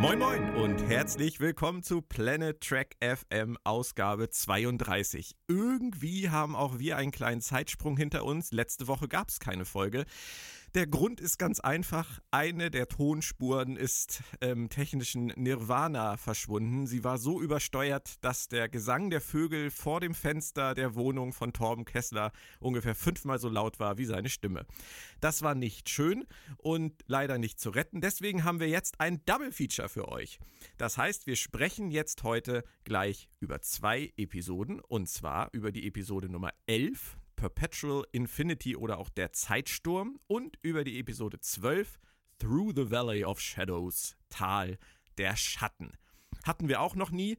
Moin Moin und herzlich willkommen zu Planet Track FM Ausgabe 32. Irgendwie haben auch wir einen kleinen Zeitsprung hinter uns. Letzte Woche gab es keine Folge. Der Grund ist ganz einfach. Eine der Tonspuren ist im ähm, technischen Nirvana verschwunden. Sie war so übersteuert, dass der Gesang der Vögel vor dem Fenster der Wohnung von Torben Kessler ungefähr fünfmal so laut war wie seine Stimme. Das war nicht schön und leider nicht zu retten. Deswegen haben wir jetzt ein Double Feature für euch. Das heißt, wir sprechen jetzt heute gleich über zwei Episoden und zwar über die Episode Nummer 11 Perpetual Infinity oder auch der Zeitsturm und über die Episode 12 Through the Valley of Shadows, Tal der Schatten. Hatten wir auch noch nie.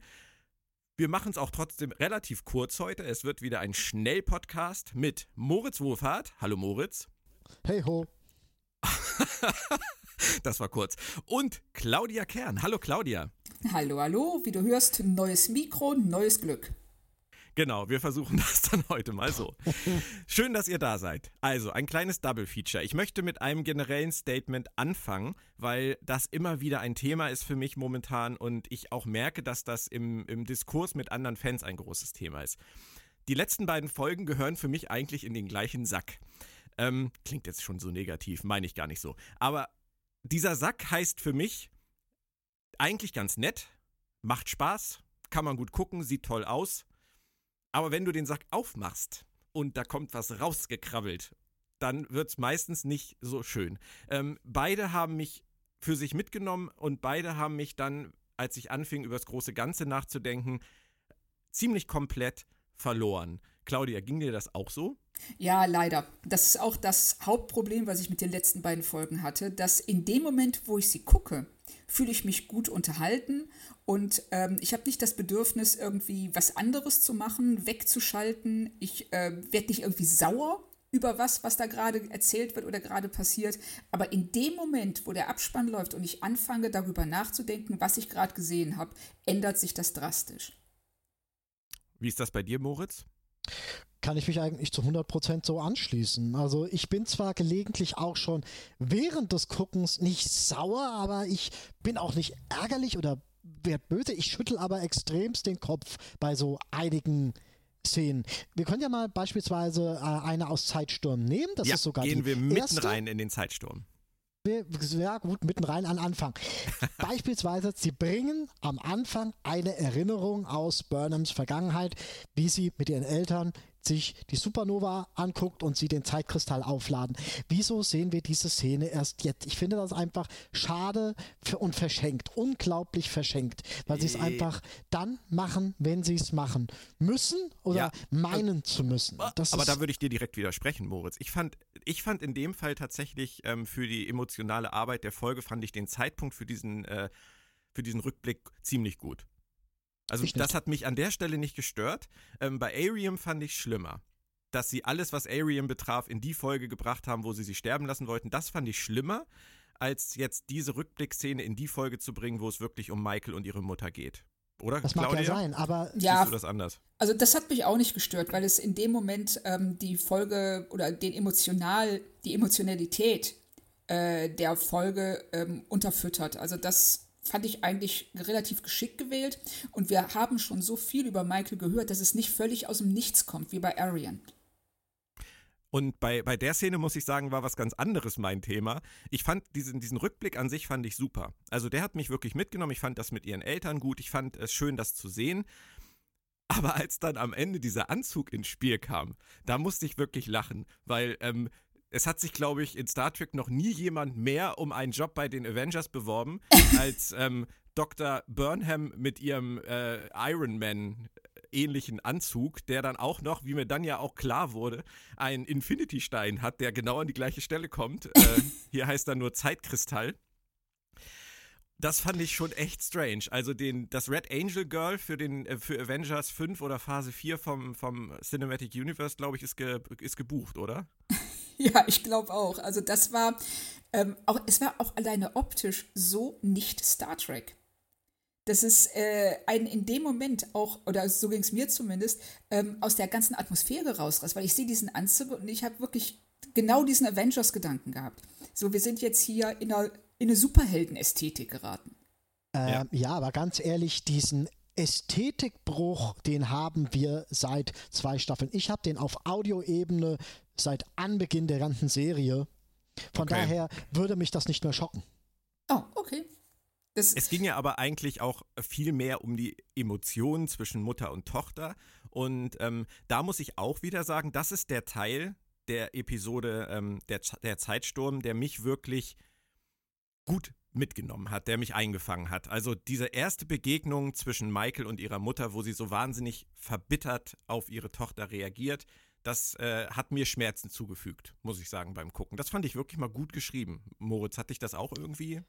Wir machen es auch trotzdem relativ kurz heute. Es wird wieder ein Schnellpodcast mit Moritz Wohlfahrt. Hallo Moritz. Hey ho. das war kurz. Und Claudia Kern. Hallo Claudia. Hallo, hallo. Wie du hörst, neues Mikro, neues Glück. Genau, wir versuchen das dann heute mal so. Schön, dass ihr da seid. Also, ein kleines Double Feature. Ich möchte mit einem generellen Statement anfangen, weil das immer wieder ein Thema ist für mich momentan und ich auch merke, dass das im, im Diskurs mit anderen Fans ein großes Thema ist. Die letzten beiden Folgen gehören für mich eigentlich in den gleichen Sack. Ähm, klingt jetzt schon so negativ, meine ich gar nicht so. Aber dieser Sack heißt für mich eigentlich ganz nett, macht Spaß, kann man gut gucken, sieht toll aus, aber wenn du den Sack aufmachst und da kommt was rausgekrabbelt, dann wird es meistens nicht so schön. Ähm, beide haben mich für sich mitgenommen und beide haben mich dann, als ich anfing, über das große Ganze nachzudenken, ziemlich komplett verloren. Claudia, ging dir das auch so? Ja, leider. Das ist auch das Hauptproblem, was ich mit den letzten beiden Folgen hatte, dass in dem Moment, wo ich sie gucke, fühle ich mich gut unterhalten und ähm, ich habe nicht das Bedürfnis, irgendwie was anderes zu machen, wegzuschalten. Ich äh, werde nicht irgendwie sauer über was, was da gerade erzählt wird oder gerade passiert. Aber in dem Moment, wo der Abspann läuft und ich anfange darüber nachzudenken, was ich gerade gesehen habe, ändert sich das drastisch. Wie ist das bei dir, Moritz? Kann ich mich eigentlich zu 100% so anschließen. Also ich bin zwar gelegentlich auch schon während des Guckens nicht sauer, aber ich bin auch nicht ärgerlich oder werd böse. Ich schüttel aber extremst den Kopf bei so einigen Szenen. Wir können ja mal beispielsweise äh, eine aus Zeitsturm nehmen. Das ja, ist sogar gehen wir mitten erste. rein in den Zeitsturm. Ja, gut, mitten rein an Anfang. Beispielsweise, sie bringen am Anfang eine Erinnerung aus Burnhams Vergangenheit, wie sie mit ihren Eltern sich die Supernova anguckt und sie den Zeitkristall aufladen. Wieso sehen wir diese Szene erst jetzt? Ich finde das einfach schade und verschenkt, unglaublich verschenkt, weil sie es äh. einfach dann machen, wenn sie es machen müssen oder ja, meinen äh, zu müssen. Das aber da würde ich dir direkt widersprechen, Moritz. Ich fand, ich fand in dem Fall tatsächlich ähm, für die emotionale Arbeit der Folge fand ich den Zeitpunkt für diesen, äh, für diesen Rückblick ziemlich gut. Also ich das nicht. hat mich an der Stelle nicht gestört. Ähm, bei Arium fand ich schlimmer. Dass sie alles, was Arium betraf, in die Folge gebracht haben, wo sie sie sterben lassen wollten, das fand ich schlimmer, als jetzt diese Rückblickszene in die Folge zu bringen, wo es wirklich um Michael und ihre Mutter geht. Oder? Das Claudia? mag ja sein, aber. Ja, Siehst du das anders? Also, das hat mich auch nicht gestört, weil es in dem Moment ähm, die Folge oder den emotional, die Emotionalität äh, der Folge ähm, unterfüttert. Also, das fand ich eigentlich relativ geschickt gewählt. Und wir haben schon so viel über Michael gehört, dass es nicht völlig aus dem Nichts kommt, wie bei Arian. Und bei, bei der Szene muss ich sagen, war was ganz anderes mein Thema. Ich fand diesen, diesen Rückblick an sich fand ich super. Also der hat mich wirklich mitgenommen. Ich fand das mit ihren Eltern gut. Ich fand es schön, das zu sehen. Aber als dann am Ende dieser Anzug ins Spiel kam, da musste ich wirklich lachen, weil ähm, es hat sich, glaube ich, in Star Trek noch nie jemand mehr um einen Job bei den Avengers beworben, als ähm, Dr. Burnham mit ihrem äh, Iron Man ähnlichen Anzug, der dann auch noch, wie mir dann ja auch klar wurde, einen Infinity-Stein hat, der genau an die gleiche Stelle kommt. Äh, hier heißt er nur Zeitkristall. Das fand ich schon echt strange. Also den, das Red Angel Girl für, den, äh, für Avengers 5 oder Phase 4 vom, vom Cinematic Universe, glaube ich, ist, ge, ist gebucht, oder? Ja, ich glaube auch. Also das war, ähm, auch, es war auch alleine optisch so nicht Star Trek. Das ist äh, ein in dem Moment auch, oder so ging es mir zumindest, ähm, aus der ganzen Atmosphäre rausreißt, weil ich sehe diesen Anzug und ich habe wirklich genau diesen Avengers-Gedanken gehabt. So, wir sind jetzt hier in eine, in eine Superhelden-Ästhetik geraten. Ähm, ja. ja, aber ganz ehrlich, diesen Ästhetikbruch, den haben wir seit zwei Staffeln. Ich habe den auf Audioebene seit Anbeginn der ganzen Serie. Von okay. daher würde mich das nicht mehr schocken. Oh, okay. Das es ging ja aber eigentlich auch viel mehr um die Emotionen zwischen Mutter und Tochter. Und ähm, da muss ich auch wieder sagen, das ist der Teil der Episode ähm, der, der Zeitsturm, der mich wirklich gut mitgenommen hat, der mich eingefangen hat. Also diese erste Begegnung zwischen Michael und ihrer Mutter, wo sie so wahnsinnig verbittert auf ihre Tochter reagiert, das äh, hat mir Schmerzen zugefügt, muss ich sagen, beim Gucken. Das fand ich wirklich mal gut geschrieben. Moritz, hat dich das auch irgendwie?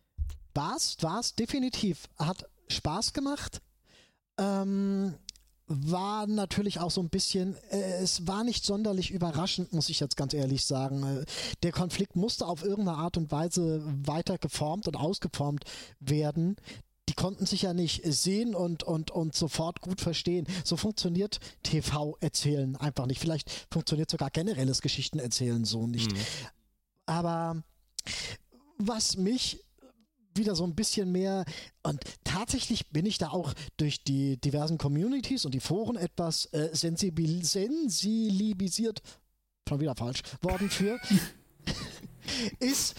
War's, war's, definitiv. Hat Spaß gemacht. Ähm, war natürlich auch so ein bisschen, äh, es war nicht sonderlich überraschend, muss ich jetzt ganz ehrlich sagen. Äh, der Konflikt musste auf irgendeine Art und Weise weiter geformt und ausgeformt werden. Die konnten sich ja nicht sehen und, und, und sofort gut verstehen. So funktioniert TV-Erzählen einfach nicht. Vielleicht funktioniert sogar generelles Geschichtenerzählen so nicht. Mhm. Aber was mich wieder so ein bisschen mehr und tatsächlich bin ich da auch durch die diversen Communities und die Foren etwas äh, sensibil sensibilisiert, schon wieder falsch, worden für, ist,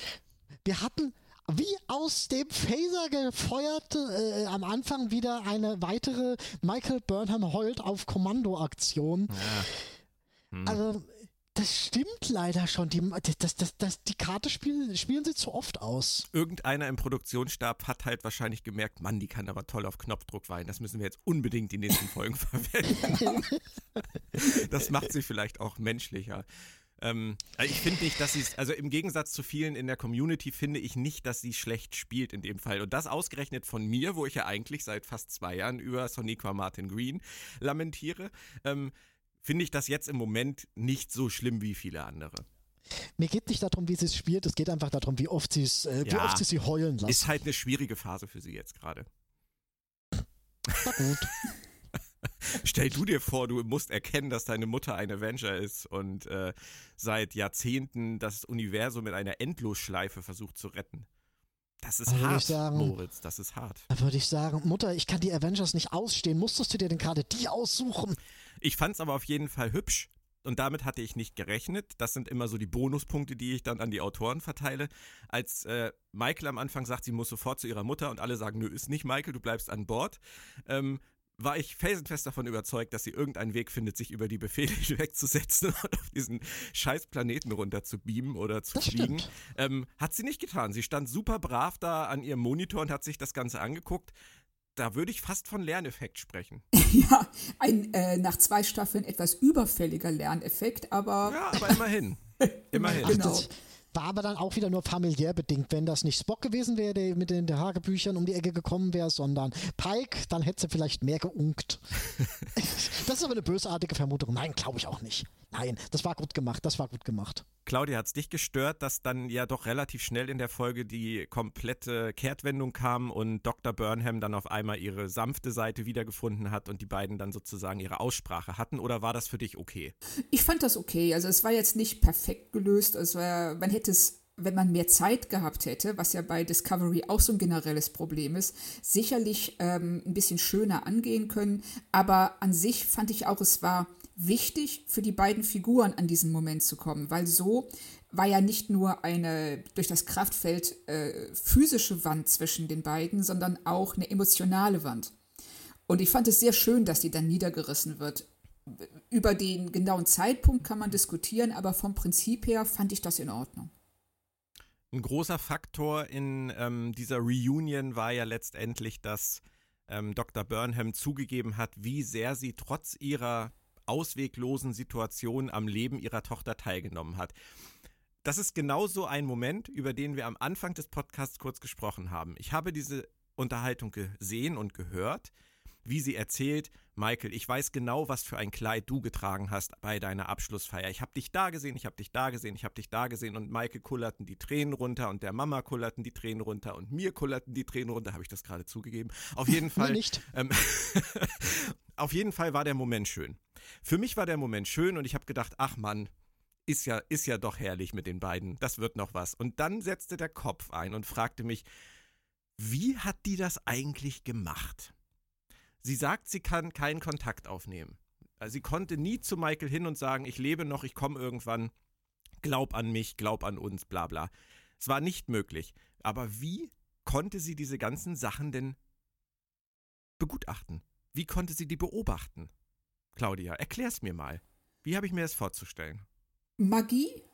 wir hatten wie aus dem Phaser gefeuert äh, am Anfang wieder eine weitere Michael Burnham heult auf Kommando-Aktion. Ja. Hm. Also das stimmt leider schon. Die, das, das, das, die Karte spielen, spielen sie zu oft aus. Irgendeiner im Produktionsstab hat halt wahrscheinlich gemerkt, Mann, die kann aber toll auf Knopfdruck weinen. Das müssen wir jetzt unbedingt die nächsten Folgen verwenden. das macht sie vielleicht auch menschlicher. Ähm, also ich finde nicht, dass sie es, also im Gegensatz zu vielen in der Community finde ich nicht, dass sie schlecht spielt in dem Fall. Und das ausgerechnet von mir, wo ich ja eigentlich seit fast zwei Jahren über Soniqua Martin Green lamentiere. Ähm, finde ich das jetzt im Moment nicht so schlimm wie viele andere. Mir geht nicht darum, wie sie es spielt, es geht einfach darum, wie oft, äh, wie ja, oft sie sie heulen lassen. Ist halt eine schwierige Phase für sie jetzt gerade. Na gut. Stell du dir vor, du musst erkennen, dass deine Mutter ein Avenger ist und äh, seit Jahrzehnten das Universum mit einer Endlosschleife versucht zu retten. Das ist hart, sagen, Moritz, das ist hart. Da würde ich sagen, Mutter, ich kann die Avengers nicht ausstehen. Musstest du dir denn gerade die aussuchen? Ich fand es aber auf jeden Fall hübsch. Und damit hatte ich nicht gerechnet. Das sind immer so die Bonuspunkte, die ich dann an die Autoren verteile. Als äh, Michael am Anfang sagt, sie muss sofort zu ihrer Mutter und alle sagen, nö, ist nicht Michael, du bleibst an Bord, ähm, war ich felsenfest davon überzeugt, dass sie irgendeinen Weg findet, sich über die Befehle wegzusetzen und auf diesen scheiß Planeten runter zu beamen oder zu das fliegen. Ähm, hat sie nicht getan. Sie stand super brav da an ihrem Monitor und hat sich das Ganze angeguckt da würde ich fast von Lerneffekt sprechen. ja, ein äh, nach zwei Staffeln etwas überfälliger Lerneffekt, aber. Ja, aber immerhin. immerhin. Genau. Das war aber dann auch wieder nur familiär bedingt. Wenn das nicht Spock gewesen wäre, der mit den Hagebüchern um die Ecke gekommen wäre, sondern Pike, dann hätte sie vielleicht mehr geunkt. das ist aber eine bösartige Vermutung. Nein, glaube ich auch nicht. Nein, das war gut gemacht, das war gut gemacht. Claudia, hat es dich gestört, dass dann ja doch relativ schnell in der Folge die komplette Kehrtwendung kam und Dr. Burnham dann auf einmal ihre sanfte Seite wiedergefunden hat und die beiden dann sozusagen ihre Aussprache hatten? Oder war das für dich okay? Ich fand das okay. Also es war jetzt nicht perfekt gelöst. Also man hätte es wenn man mehr Zeit gehabt hätte, was ja bei Discovery auch so ein generelles Problem ist, sicherlich ähm, ein bisschen schöner angehen können. Aber an sich fand ich auch, es war wichtig für die beiden Figuren an diesen Moment zu kommen, weil so war ja nicht nur eine durch das Kraftfeld äh, physische Wand zwischen den beiden, sondern auch eine emotionale Wand. Und ich fand es sehr schön, dass die dann niedergerissen wird. Über den genauen Zeitpunkt kann man diskutieren, aber vom Prinzip her fand ich das in Ordnung. Ein großer Faktor in ähm, dieser Reunion war ja letztendlich, dass ähm, Dr. Burnham zugegeben hat, wie sehr sie trotz ihrer ausweglosen Situation am Leben ihrer Tochter teilgenommen hat. Das ist genauso ein Moment, über den wir am Anfang des Podcasts kurz gesprochen haben. Ich habe diese Unterhaltung gesehen und gehört wie sie erzählt, Michael, ich weiß genau, was für ein Kleid du getragen hast bei deiner Abschlussfeier. Ich habe dich da gesehen, ich habe dich da gesehen, ich habe dich da gesehen und Michael kullerten die Tränen runter und der Mama kullerten die Tränen runter und mir kullerten die Tränen runter. Habe ich das gerade zugegeben? Auf jeden Fall. nicht. Ähm, auf jeden Fall war der Moment schön. Für mich war der Moment schön und ich habe gedacht, ach Mann, ist ja, ist ja doch herrlich mit den beiden. Das wird noch was. Und dann setzte der Kopf ein und fragte mich, Wie hat die das eigentlich gemacht? Sie sagt, sie kann keinen Kontakt aufnehmen. Also sie konnte nie zu Michael hin und sagen, ich lebe noch, ich komme irgendwann, glaub an mich, glaub an uns, bla bla. Es war nicht möglich. Aber wie konnte sie diese ganzen Sachen denn begutachten? Wie konnte sie die beobachten? Claudia, erklär's mir mal. Wie habe ich mir das vorzustellen? Magie?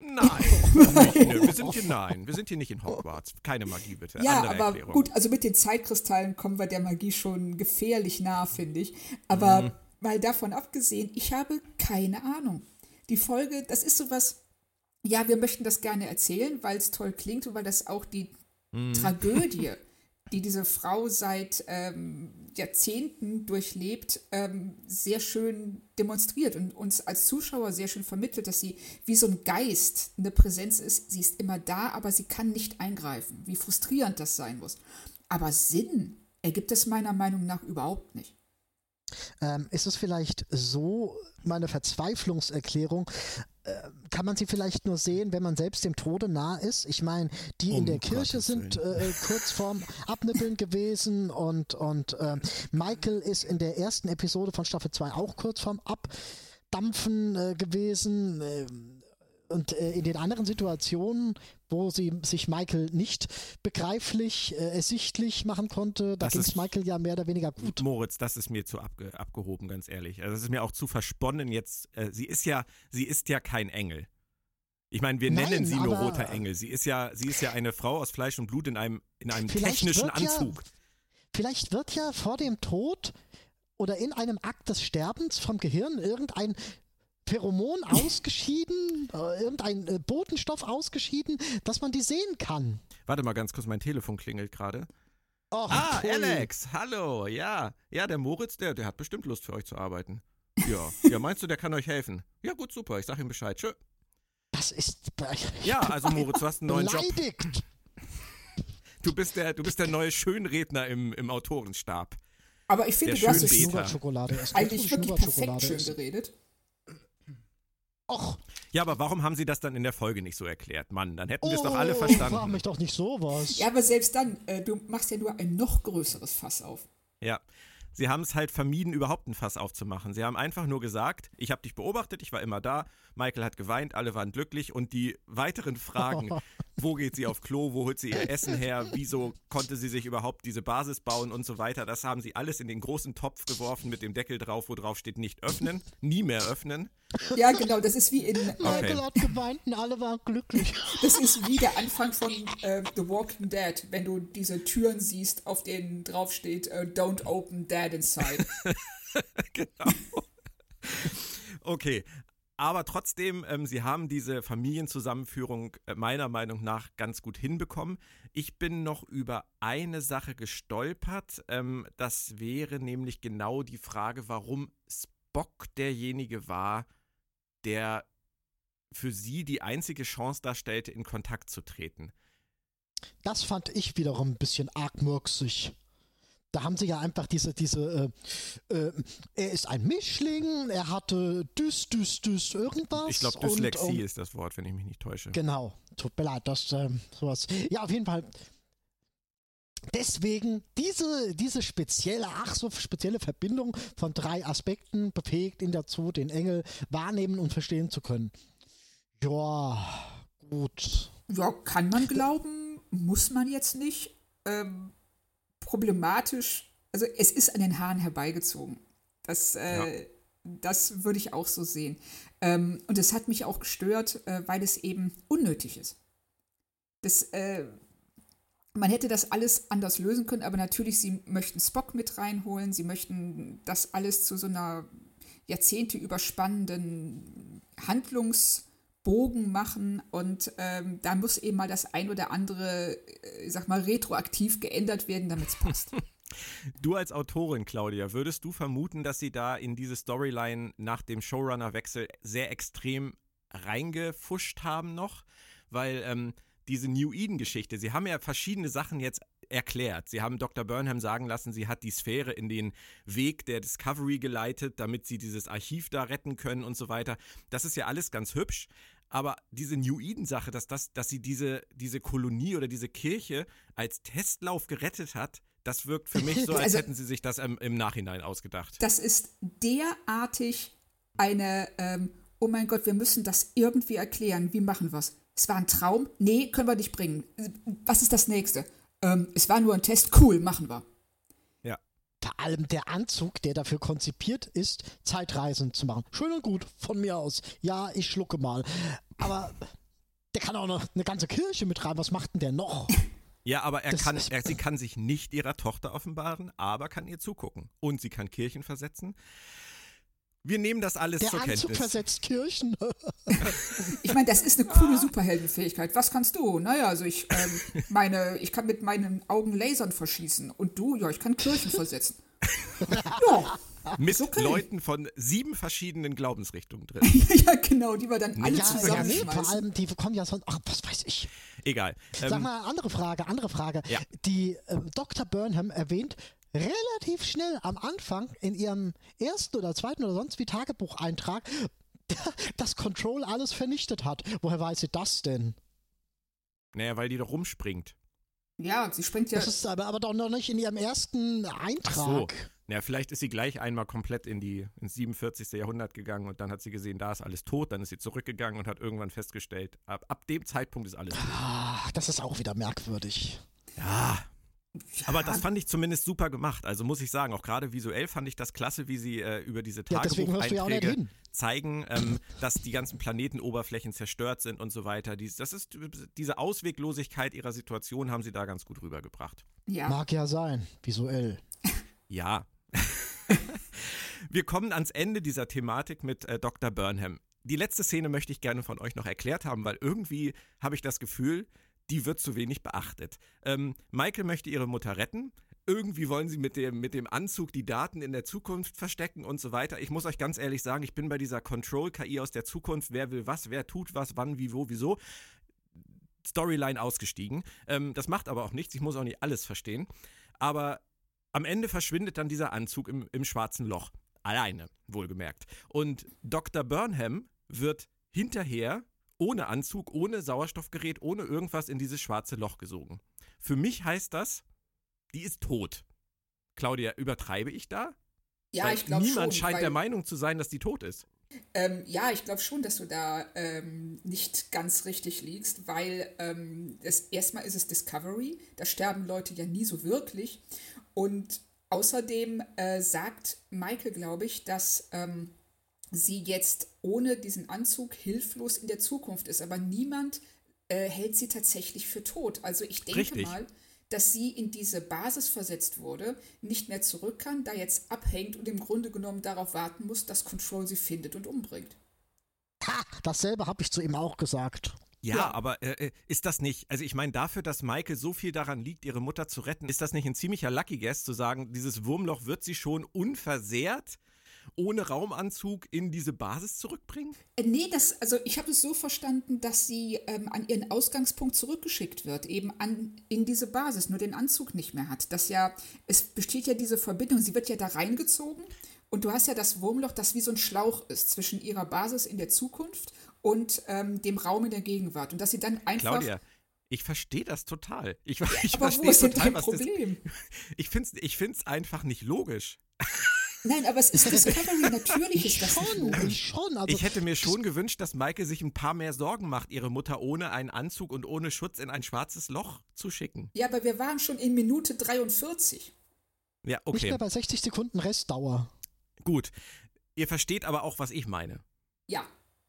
Nein, nö, wir sind hier nein, wir sind hier nicht in Hogwarts. Keine Magie bitte. Ja, Andere aber Erklärung. gut, also mit den Zeitkristallen kommen wir der Magie schon gefährlich nah, finde ich. Aber Mhm. mal davon abgesehen, ich habe keine Ahnung. Die Folge, das ist sowas, ja, wir möchten das gerne erzählen, weil es toll klingt und weil das auch die Mhm. Tragödie, die diese Frau seit ähm, Jahrzehnten durchlebt, ähm, sehr schön demonstriert und uns als Zuschauer sehr schön vermittelt, dass sie wie so ein Geist eine Präsenz ist. Sie ist immer da, aber sie kann nicht eingreifen. Wie frustrierend das sein muss. Aber Sinn ergibt es meiner Meinung nach überhaupt nicht. Ähm, ist es vielleicht so, meine Verzweiflungserklärung, kann man sie vielleicht nur sehen, wenn man selbst dem Tode nah ist? Ich meine, die in Um der Kirche sind äh, kurz vorm Abnippeln gewesen und, und ähm, Michael ist in der ersten Episode von Staffel 2 auch kurz vorm Abdampfen äh, gewesen. Und äh, in den anderen Situationen, wo sie sich Michael nicht begreiflich, äh, ersichtlich machen konnte, da ging es ist- Michael ja mehr oder weniger gut. Moritz, das ist mir zu abge abgehoben, ganz ehrlich. Also das ist mir auch zu versponnen jetzt. Äh, sie ist ja, sie ist ja kein Engel. Ich meine, wir Nein, nennen sie nur roter Engel. Sie ist ja, sie ist ja eine Frau aus Fleisch und Blut in einem, in einem technischen wird ja- Anzug. Vielleicht wird ja vor dem Tod oder in einem Akt des Sterbens vom Gehirn irgendein Pheromon ausgeschieden, äh, irgendein äh, Botenstoff ausgeschieden, dass man die sehen kann. Warte mal ganz kurz, mein Telefon klingelt gerade. Och, Ah, pfui. Alex, hallo, ja. Ja, der Moritz, der, der hat bestimmt Lust für euch zu arbeiten. Ja. Ja, meinst du, der kann euch helfen? Ja, gut, super, ich sag ihm Bescheid. Tschö. Das ist Ja, also Moritz, du hast einen neuen Job. beleidigt. Du bist der, du bist der neue Schönredner im, im Autorenstab. Aber ich finde, Der du hast essen. eigentlich wirklich perfekt schön geredet. Och, Ja, aber warum haben sie das dann in der Folge nicht so erklärt? Mann, dann hätten wir es oh, doch alle frag verstanden. mich doch nicht sowas. Ja, aber selbst dann, äh, du machst ja nur ein noch größeres Fass auf. Ja. Sie haben es halt vermieden, überhaupt ein Fass aufzumachen. Sie haben einfach nur gesagt, ich habe dich beobachtet, ich war immer da, Michael hat geweint, alle waren glücklich und die weiteren Fragen, wo geht sie auf Klo, wo holt sie ihr Essen her, wieso konnte sie sich überhaupt diese Basis bauen und so weiter, das haben sie alles in den großen Topf geworfen mit dem Deckel drauf, wo drauf steht nicht öffnen, nie mehr öffnen. Ja, genau, das ist wie in, äh, Michael hat geweint und alle waren glücklich. das ist wie der Anfang von äh, The Walking Dead, wenn du diese Türen siehst, auf denen draufsteht, äh, Don't open dead inside. genau. Okay. Aber trotzdem, ähm, sie haben diese Familienzusammenführung äh, meiner Meinung nach ganz gut hinbekommen. Ich bin noch über eine Sache gestolpert. Ähm, das wäre nämlich genau die Frage, warum Spock derjenige war, der für sie die einzige Chance darstellte, in Kontakt zu treten. Das fand ich wiederum ein bisschen arg murksig. Da haben sie ja einfach diese, diese, äh, äh, er ist ein Mischling, er hatte Dys, Dys, Dys, irgendwas. Ich glaube, und- Dyslexie und, ist das Wort, wenn ich mich nicht täusche. Genau, tut mir leid, das, ähm, sowas. Ja, auf jeden Fall. Deswegen diese, diese spezielle, ach so spezielle Verbindung von drei Aspekten befähigt ihn dazu, den Engel wahrnehmen und verstehen zu können. Ja, gut. ja, kann man glauben, muss man jetzt nicht. Ähm, problematisch, also es ist an den Haaren herbeigezogen. Das, äh, das würde ich auch so sehen. Ähm, und es hat mich auch gestört, äh, weil es eben unnötig ist. Das, äh, man hätte das alles anders lösen können, aber natürlich, sie möchten Spock mit reinholen, sie möchten das alles zu so einer Jahrzehnte überspannenden Handlungsbogen machen und ähm, da muss eben mal das ein oder andere, äh, ich sag mal, retroaktiv geändert werden, damit es passt. Du als Autorin, Claudia, würdest du vermuten, dass sie da in diese Storyline nach dem Showrunner-Wechsel sehr extrem reingefuscht haben noch? Weil ähm, diese New Eden-Geschichte, sie haben ja verschiedene Sachen jetzt erklärt. Sie haben Dr. Burnham sagen lassen, sie hat die Sphäre in den Weg der Discovery geleitet, damit sie dieses Archiv da retten können und so weiter. Das ist ja alles ganz hübsch. Aber diese New Eden-Sache, dass, das, dass sie diese, diese Kolonie oder diese Kirche als Testlauf gerettet hat, das wirkt für mich so, als Also- hätten sie sich das im, im Nachhinein ausgedacht. Das ist derartig eine, ähm, oh mein Gott, wir müssen das irgendwie erklären. Wie machen wir es? Es war ein Traum? Nee, können wir nicht bringen. Was ist das nächste? Ähm, es war nur ein Test. Cool, machen wir. Vor allem der Anzug, der dafür konzipiert ist, Zeitreisen zu machen. Schön und gut, von mir aus. Ja, ich schlucke mal. Aber der kann auch noch eine ganze Kirche mit rein. Was macht denn der noch? Ja, aber er Das kann, er, sie kann sich nicht ihrer Tochter offenbaren, aber kann ihr zugucken. Und sie kann Kirchen versetzen. Wir nehmen das alles Der zur Anzug Kenntnis. versetzt Kirchen. Ich meine, das ist eine coole Superheldenfähigkeit. Was kannst du? Naja, also ich, ähm, meine, ich kann mit meinen Augen Lasern verschießen. Und du? Ja, ich kann Kirchen versetzen. Ja, Mit okay. Leuten von sieben verschiedenen Glaubensrichtungen drin. ja, genau, die wir dann alle ja, ja, nee, zusammenschmeißen. vor allem, die kommen ja sonst, ach, was weiß ich. Egal. Sag Ähm, mal, andere Frage, andere Frage. Ja. Die äh, Dr. Burnham erwähnt relativ schnell am Anfang in ihrem ersten oder zweiten oder sonst wie Tagebucheintrag, dass Control alles vernichtet hat. Woher weiß sie das denn? naja, weil die doch rumspringt. Ja, sie springt ja. Das ist aber, aber doch noch nicht in ihrem ersten Ach so. Eintrag. Ja, vielleicht ist sie gleich einmal komplett in die ins 47. Jahrhundert gegangen und dann hat sie gesehen, da ist alles tot, dann ist sie zurückgegangen und hat irgendwann festgestellt, ab, ab dem Zeitpunkt ist alles tot. Ah, das ist auch wieder merkwürdig. Ja. Aber das fand ich zumindest super gemacht. Also muss ich sagen, auch gerade visuell fand ich das klasse, wie sie äh, über diese Ja, ja Tagebucheinträge hin. zeigen, ähm, dass die ganzen Planetenoberflächen zerstört sind und so weiter. Dies, das ist diese Ausweglosigkeit ihrer Situation haben sie da ganz gut rübergebracht. ja. Mag ja sein, visuell. Ja. Wir kommen ans Ende dieser Thematik mit äh, Dr. Burnham. Die letzte Szene möchte ich gerne von euch noch erklärt haben, weil irgendwie habe ich das Gefühl, die wird zu wenig beachtet. Ähm, Michael möchte ihre Mutter retten. Irgendwie wollen sie mit dem, mit dem Anzug die Daten in der Zukunft verstecken und so weiter. Ich muss euch ganz ehrlich sagen, ich bin bei dieser Control-KI aus der Zukunft, wer will was, wer tut was, wann, wie, wo, wieso, Storyline ausgestiegen. Ähm, das macht aber auch nichts, ich muss auch nicht alles verstehen. Aber am Ende verschwindet dann dieser Anzug im, im schwarzen Loch. Alleine, wohlgemerkt. Und Dr. Burnham wird hinterher ohne Anzug, ohne Sauerstoffgerät, ohne irgendwas in dieses schwarze Loch gesogen. Für mich heißt das, die ist tot. Claudia, übertreibe ich da? ja, Weil ich glaube schon. Niemand scheint der Meinung zu sein, dass die tot ist. Ähm, ja, ich glaube schon, dass du da ähm, nicht ganz richtig liegst, weil ähm, das, erstmal ist es Discovery, da sterben Leute ja nie so wirklich. Und außerdem äh, sagt Michael, glaube ich, dass ähm, sie jetzt ohne diesen Anzug hilflos in der Zukunft ist, aber niemand äh, hält sie tatsächlich für tot. Also ich denke Richtig. mal, dass sie in diese Basis versetzt wurde, nicht mehr zurück kann, da jetzt abhängt und im Grunde genommen darauf warten muss, dass Control sie findet und umbringt. Ha, dasselbe habe ich zu ihm auch gesagt. Ja, Ja. aber äh, äh, ist das nicht, also ich meine, dafür, dass Michael so viel daran liegt, ihre Mutter zu retten, ist das nicht ein ziemlicher Lucky Guess, zu sagen, dieses Wurmloch wird sie schon unversehrt, ohne Raumanzug in diese Basis zurückbringen? Äh, nee, das, also ich habe es so verstanden, dass sie ähm, an ihren Ausgangspunkt zurückgeschickt wird, eben an, in diese Basis, nur den Anzug nicht mehr hat. Das ja, es besteht ja diese Verbindung, sie wird ja da reingezogen und du hast ja das Wurmloch, das wie so ein Schlauch ist zwischen ihrer Basis in der Zukunft und ähm, dem Raum in der Gegenwart. Und dass sie dann einfach. Claudia, ich verstehe das total. Ich, ich verstehe total, was das, Problem? ich finde es ich find's einfach nicht logisch. Nein, aber es ist Discovery, natürlich ist das nicht Schon, schon. Also, Ich hätte mir schon gewünscht, dass Michael sich ein paar mehr Sorgen macht, ihre Mutter ohne einen Anzug und ohne Schutz in ein schwarzes Loch zu schicken. Ja, aber wir waren schon in Minute 43. Ja, Nicht okay, mehr bei 60 Sekunden Restdauer. gut. Ihr versteht aber auch, was ich meine. Ja,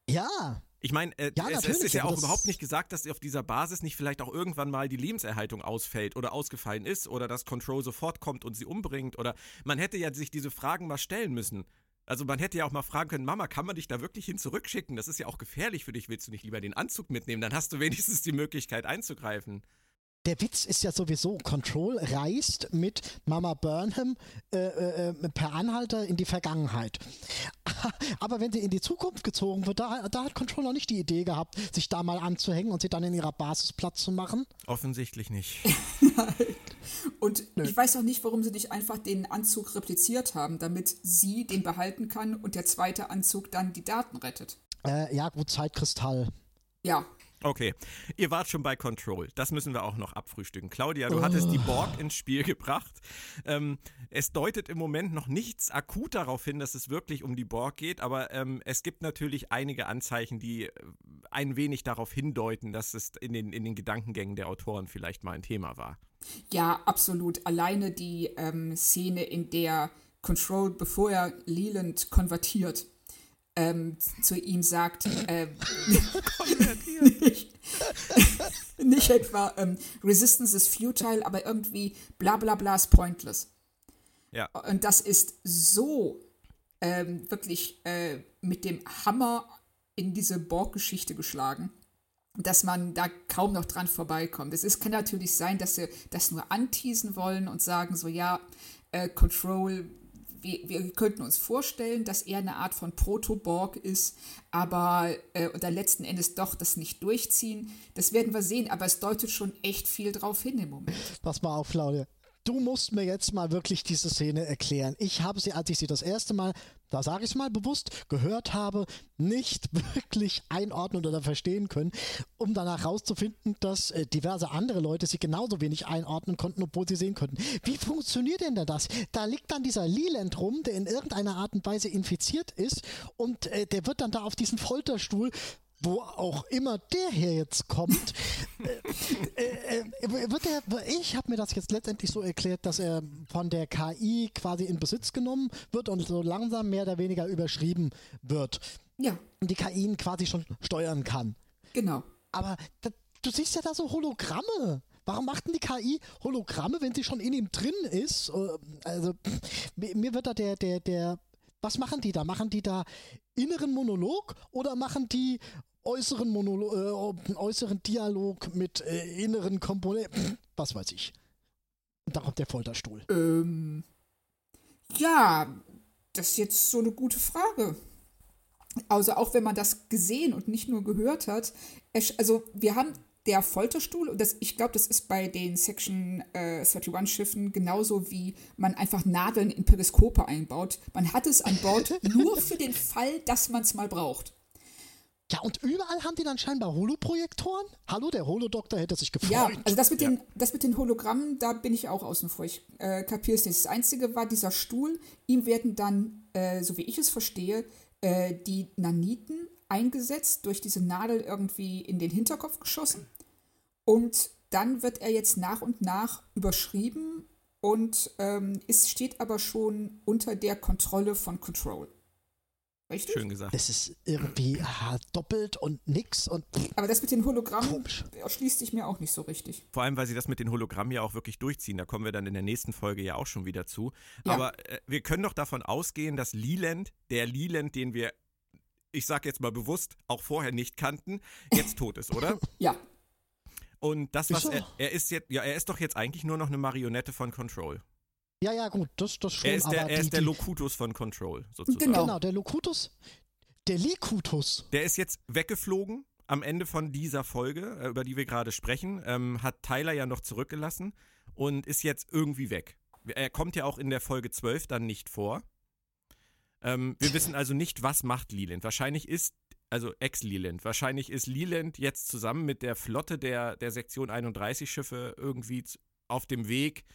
Ja, Ich meine, äh, Ja, es, es ist ja aber auch überhaupt nicht gesagt, dass auf dieser Basis nicht vielleicht auch irgendwann mal die Lebenserhaltung ausfällt oder ausgefallen ist oder dass Control sofort kommt und sie umbringt oder man hätte ja sich diese Fragen mal stellen müssen. Also man hätte ja auch mal fragen können, Mama, kann man dich da wirklich hin zurückschicken? Das ist ja auch gefährlich für dich. Willst du nicht lieber den Anzug mitnehmen? Dann hast du wenigstens die Möglichkeit einzugreifen. Der Witz ist ja sowieso, Control reist mit Mama Burnham äh, äh, äh, per Anhalter in die Vergangenheit. Aber wenn sie in die Zukunft gezogen wird, da, da hat Control noch nicht die Idee gehabt, sich da mal anzuhängen und sie dann in ihrer Basis Platz zu machen. Offensichtlich nicht. Und ich weiß auch nicht, warum sie nicht einfach den Anzug repliziert haben, damit sie den behalten kann und der zweite Anzug dann die Daten rettet. Äh, ja, gut, Zeitkristall. Ja. Okay, ihr wart schon bei Control. Das müssen wir auch noch abfrühstücken. Claudia, du oh. hattest die Borg ins Spiel gebracht. Ähm, es deutet im Moment noch nichts akut darauf hin, dass es wirklich um die Borg geht, aber ähm, es gibt natürlich einige Anzeichen, die äh, ein wenig darauf hindeuten, dass es in den, in den Gedankengängen der Autoren vielleicht mal ein Thema war. Ja, absolut. Alleine die ähm, Szene, in der Control, bevor er Leland konvertiert, ähm, zu ihm sagt, äh, nicht, nicht, etwa ähm, Resistance is futile, aber irgendwie bla bla bla ist pointless. Ja. Und das ist so ähm, wirklich äh, mit dem Hammer in diese Borg-Geschichte geschlagen, dass man da kaum noch dran vorbeikommt. Es ist, kann natürlich sein, dass sie das nur anteasen wollen und sagen so, ja, äh, Control wir, wir könnten uns vorstellen, dass er eine Art von Proto-Borg ist, aber äh, oder letzten Endes doch das nicht durchziehen. Das werden wir sehen, aber es deutet schon echt viel drauf hin im Moment. Pass mal auf, Claudia du musst mir jetzt mal wirklich diese Szene erklären. Ich habe sie, als ich sie das erste Mal, da sage ich es mal bewusst, gehört habe, nicht wirklich einordnen oder verstehen können, um danach herauszufinden, dass äh, diverse andere Leute sie genauso wenig einordnen konnten, obwohl sie sehen konnten. Wie funktioniert denn das? Da liegt dann dieser Leland rum, der in irgendeiner Art und Weise infiziert ist und äh, der wird dann da auf diesen Folterstuhl wo auch immer der hier jetzt kommt, äh, äh, äh, wird er, ich habe mir das jetzt letztendlich so erklärt, dass er von der KI quasi in Besitz genommen wird und so langsam mehr oder weniger überschrieben wird. Ja. Und die KI ihn quasi schon steuern kann. Genau. Aber da, du siehst ja da so Hologramme. Warum macht denn die KI Hologramme, wenn sie schon in ihm drin ist? Äh, also, mir wird da der, der, der was machen die da? Machen die da inneren Monolog oder machen die äußeren, Monolo äh, äußeren Dialog mit äh, inneren Komponenten, was weiß ich. Und da kommt der Folterstuhl. Ähm, ja, das ist jetzt so eine gute Frage. Also auch wenn man das gesehen und nicht nur gehört hat. Also wir haben der Folterstuhl, und das, ich glaube, das ist bei den Section äh, 31-Schiffen genauso wie man einfach Nadeln in Periskope einbaut. Man hat es an Bord nur für den Fall, dass man es mal braucht. Ja, und überall haben die dann scheinbar Holoprojektoren? Hallo, der Holodoktor hätte sich gefreut. Ja, also das mit, ja. den, das mit den Hologrammen, da bin ich auch außen vor. Ich äh, kapiere es nicht. Das Einzige war dieser Stuhl. Ihm werden dann, äh, so wie ich es verstehe, äh, die Naniten eingesetzt, durch diese Nadel irgendwie in den Hinterkopf geschossen. Und dann wird er jetzt nach und nach überschrieben und ähm, es steht aber schon unter der Kontrolle von Control. Richtig? Schön gesagt. Das ist irgendwie ah, doppelt und nix und. Aber das mit den Hologrammen erschließt sich mir auch nicht so richtig. Vor allem, weil sie das mit den Hologrammen ja auch wirklich durchziehen. Da kommen wir dann in der nächsten Folge ja auch schon wieder zu. Ja. Aber äh, wir können doch davon ausgehen, dass Leland, der Leland, den wir, ich sag jetzt mal bewusst, auch vorher nicht kannten, jetzt tot ist, oder? Ja. Und das, was er, er ist jetzt, ja, er ist doch jetzt eigentlich nur noch eine Marionette von Control. Ja, ja, gut, das, das schon. Er ist der, er die, ist der Locutus von Control, sozusagen. Genau, genau der Locutus. Der Likutus. Der ist jetzt weggeflogen am Ende von dieser Folge, äh, über die wir gerade sprechen. Ähm, hat Tyler ja noch zurückgelassen und ist jetzt irgendwie weg. Er kommt ja auch in der Folge 12 dann nicht vor. Ähm, wir wissen also nicht, was macht Leland. Wahrscheinlich ist, also Ex-Leland, wahrscheinlich ist Leland jetzt zusammen mit der Flotte der, der Sektion 31 Schiffe irgendwie auf dem Weg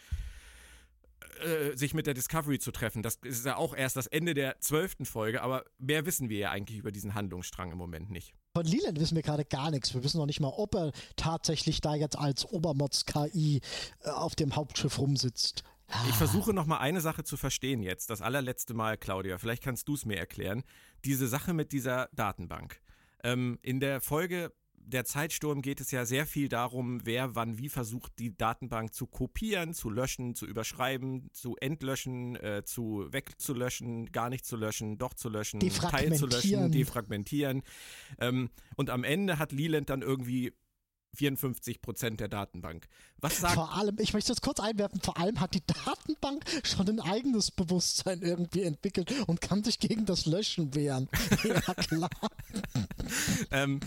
äh, sich mit der Discovery zu treffen. Das ist ja auch erst das Ende der zwölften Folge, aber mehr wissen wir ja eigentlich über diesen Handlungsstrang im Moment nicht. Von Leland wissen wir gerade gar nichts. Wir wissen noch nicht mal, ob er tatsächlich da jetzt als Obermods-KI äh, auf dem Hauptschiff rumsitzt. Ich versuche noch mal eine Sache zu verstehen jetzt. Das allerletzte Mal, Claudia. Vielleicht kannst du es mir erklären. Diese Sache mit dieser Datenbank. Ähm, in der Folge der Zeitsturm geht es ja sehr viel darum, wer wann wie versucht, die Datenbank zu kopieren, zu löschen, zu überschreiben, zu entlöschen, äh, zu wegzulöschen, gar nicht zu löschen, doch zu löschen, Teil zu löschen, defragmentieren. Ähm, und am Ende hat Leland dann irgendwie 54 Prozent der Datenbank. Was sagt vor allem, ich möchte das kurz einwerfen, vor allem hat die Datenbank schon ein eigenes Bewusstsein irgendwie entwickelt und kann sich gegen das Löschen wehren. ja, klar. ähm,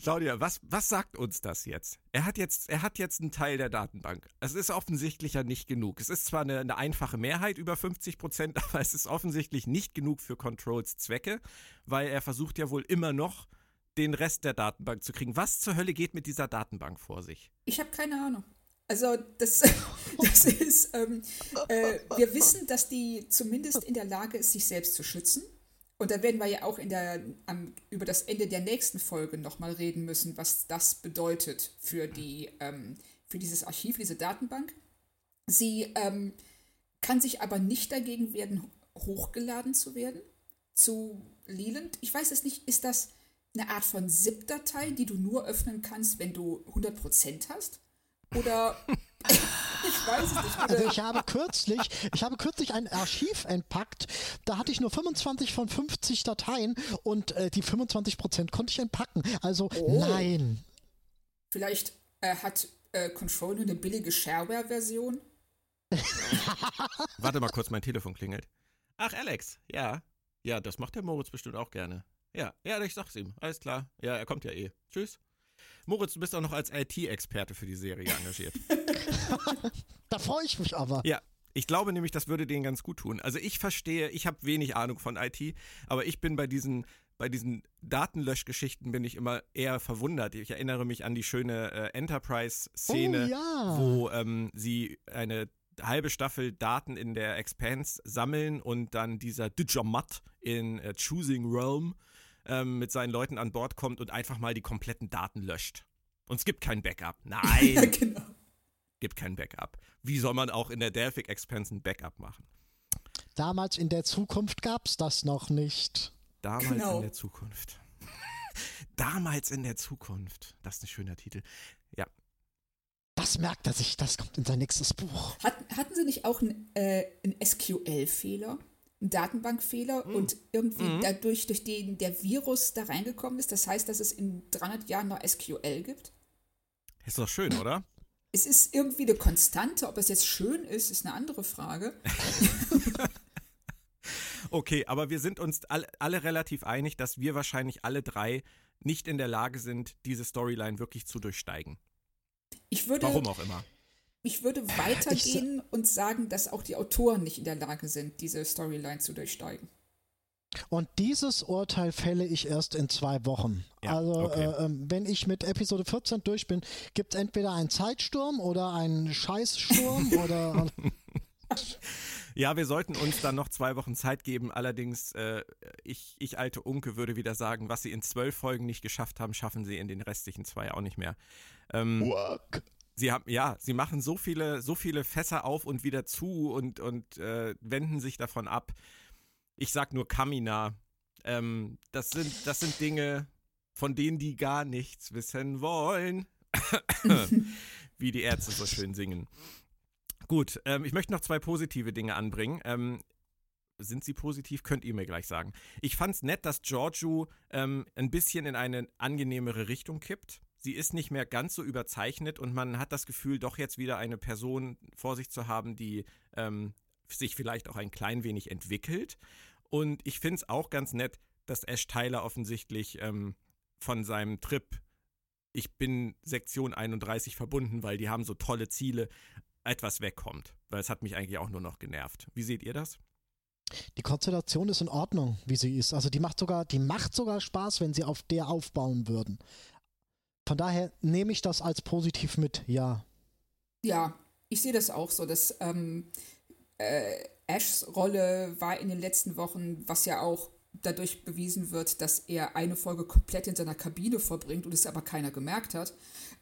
Claudia, was, was sagt uns das jetzt? Er hat jetzt, er hat jetzt einen Teil der Datenbank. Es ist offensichtlich ja nicht genug. Es ist zwar eine, eine einfache Mehrheit über 50 Prozent, aber es ist offensichtlich nicht genug für Controls Zwecke, weil er versucht ja wohl immer noch den Rest der Datenbank zu kriegen. Was zur Hölle geht mit dieser Datenbank vor sich? Ich habe keine Ahnung. Also das, das ist, ähm, äh, wir wissen, dass die zumindest in der Lage ist, sich selbst zu schützen. Und da werden wir ja auch in der, am, über das Ende der nächsten Folge nochmal reden müssen, was das bedeutet für, die, ähm, für dieses Archiv, diese Datenbank. Sie ähm, kann sich aber nicht dagegen werden, hochgeladen zu werden zu Leland. Ich weiß es nicht, ist das eine Art von ZIP-Datei, die du nur öffnen kannst, wenn du 100% hast? Oder ich weiß es nicht. Also ich habe kürzlich, ich habe kürzlich ein Archiv entpackt. Da hatte ich nur 25 von 50 Dateien und äh, die 25 Prozent konnte ich entpacken. Also oh. nein. Vielleicht äh, hat äh, Control nur eine billige Shareware-Version. Warte mal kurz, mein Telefon klingelt. Ach, Alex, ja. Ja, das macht der Moritz bestimmt auch gerne. Ja, ja, ich sag's ihm. Alles klar. Ja, er kommt ja eh. Tschüss. Moritz, du bist auch noch als IT-Experte für die Serie engagiert. da freue ich mich aber. Ja, ich glaube nämlich, das würde denen ganz gut tun. Also ich verstehe, ich habe wenig Ahnung von IT, aber ich bin bei diesen bei diesen Datenlöschgeschichten bin ich immer eher verwundert. Ich erinnere mich an die schöne äh, Enterprise-Szene, oh, ja. wo ähm, sie eine halbe Staffel Daten in der Expanse sammeln und dann dieser Dijamat in äh, Choosing Realm ähm, mit seinen Leuten an Bord kommt und einfach mal die kompletten Daten löscht. Und es gibt kein Backup. Nein. ja, genau. Gibt kein Backup. Wie soll man auch in der Delphic Expanse ein Backup machen? Damals in der Zukunft gab es das noch nicht. Damals genau. in der Zukunft. Damals in der Zukunft. Das ist ein schöner Titel. Ja. Das merkt er sich, das kommt in sein nächstes Buch. Hat, hatten Sie nicht auch einen, äh, einen SQL-Fehler? Einen Datenbankfehler mhm. und irgendwie mhm. dadurch, durch den der Virus da reingekommen ist? Das heißt, dass es in 300 Jahren noch SQL gibt? Ist doch schön, oder? Es ist irgendwie eine Konstante. Ob es jetzt schön ist, ist eine andere Frage. okay, aber wir sind uns alle, alle relativ einig, dass wir wahrscheinlich alle drei nicht in der Lage sind, diese Storyline wirklich zu durchsteigen. Ich würde, Warum auch immer. Ich würde weitergehen ich, und sagen, dass auch die Autoren nicht in der Lage sind, diese Storyline zu durchsteigen. Und dieses Urteil fälle ich erst in zwei Wochen. Ja, also, okay. äh, ähm, wenn ich mit Episode 14 durch bin, gibt es entweder einen Zeitsturm oder einen Scheißsturm oder. Ja, wir sollten uns dann noch zwei Wochen Zeit geben. Allerdings, äh, ich, ich, alte Unke, würde wieder sagen, was sie in zwölf Folgen nicht geschafft haben, schaffen sie in den restlichen zwei auch nicht mehr. Ähm, Sie haben, ja, sie machen so viele, so viele Fässer auf und wieder zu und, und äh, wenden sich davon ab. Ich sag nur Kamina. Ähm, das sind, das sind Dinge, von denen die gar nichts wissen wollen. Wie die Ärzte so schön singen. Gut, ähm, ich möchte noch zwei positive Dinge anbringen. Ähm, sind sie positiv? Könnt ihr mir gleich sagen. Ich fand es nett, dass Giorgio ähm, ein bisschen in eine angenehmere Richtung kippt. Sie ist nicht mehr ganz so überzeichnet und man hat das Gefühl, doch jetzt wieder eine Person vor sich zu haben, die ähm, sich vielleicht auch ein klein wenig entwickelt. Und ich finde es auch ganz nett, dass Ash Tyler offensichtlich ähm, von seinem Trip ich bin Sektion 31 verbunden, weil die haben so tolle Ziele, etwas wegkommt. Weil es hat mich eigentlich auch nur noch genervt. Wie seht ihr das? Die Konstellation ist in Ordnung, wie sie ist. Also die macht sogar, die macht sogar Spaß, wenn sie auf der aufbauen würden. Von daher nehme ich das als positiv mit, ja. Ja, ich sehe das auch so, dass ähm, äh, Ashs Rolle war in den letzten Wochen, was ja auch dadurch bewiesen wird, dass er eine Folge komplett in seiner Kabine verbringt und es aber keiner gemerkt hat,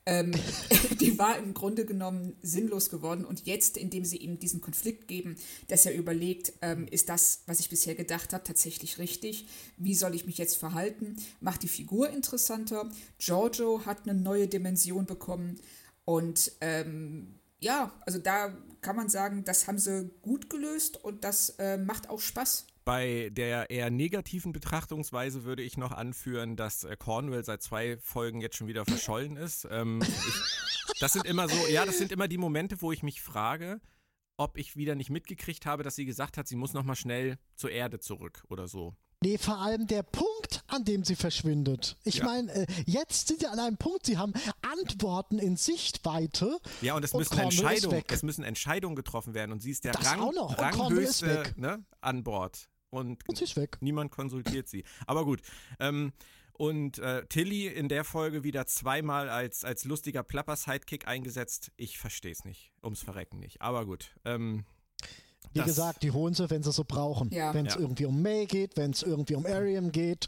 ähm, die war im Grunde genommen sinnlos geworden. Und jetzt, indem sie ihm diesen Konflikt geben, dass er überlegt, ähm, ist das, was ich bisher gedacht habe, tatsächlich richtig? Wie soll ich mich jetzt verhalten? Macht die Figur interessanter. Giorgio hat eine neue Dimension bekommen. Und ähm, ja, also da kann man sagen, das haben sie gut gelöst und das äh, macht auch Spaß. Bei der eher negativen Betrachtungsweise würde ich noch anführen, dass äh, Cornwell seit zwei Folgen jetzt schon wieder verschollen ist. Ähm, ich, das sind immer so, ja, das sind immer die Momente, wo ich mich frage, ob ich wieder nicht mitgekriegt habe, dass sie gesagt hat, sie muss nochmal schnell zur Erde zurück oder so. Nee, vor allem der Punkt, an dem sie verschwindet. Ich ja. meine, äh, jetzt sind sie an einem Punkt, sie haben Antworten in Sichtweite. Ja, und es, und müssen, Entscheidungen, es müssen Entscheidungen getroffen werden und sie ist der das Rang, Ranghöchste ne, an Bord. Und, und sie ist weg. niemand konsultiert sie. Aber gut. Ähm, Und äh, Tilly in der Folge wieder zweimal als, als lustiger Plapper-Sidekick eingesetzt. Ich verstehe es nicht. Ums Verrecken nicht. Aber gut. Ähm, Wie gesagt, die holen sie, wenn sie so brauchen. Ja. Wenn es Ja. irgendwie um May geht, wenn es irgendwie um Ariam geht,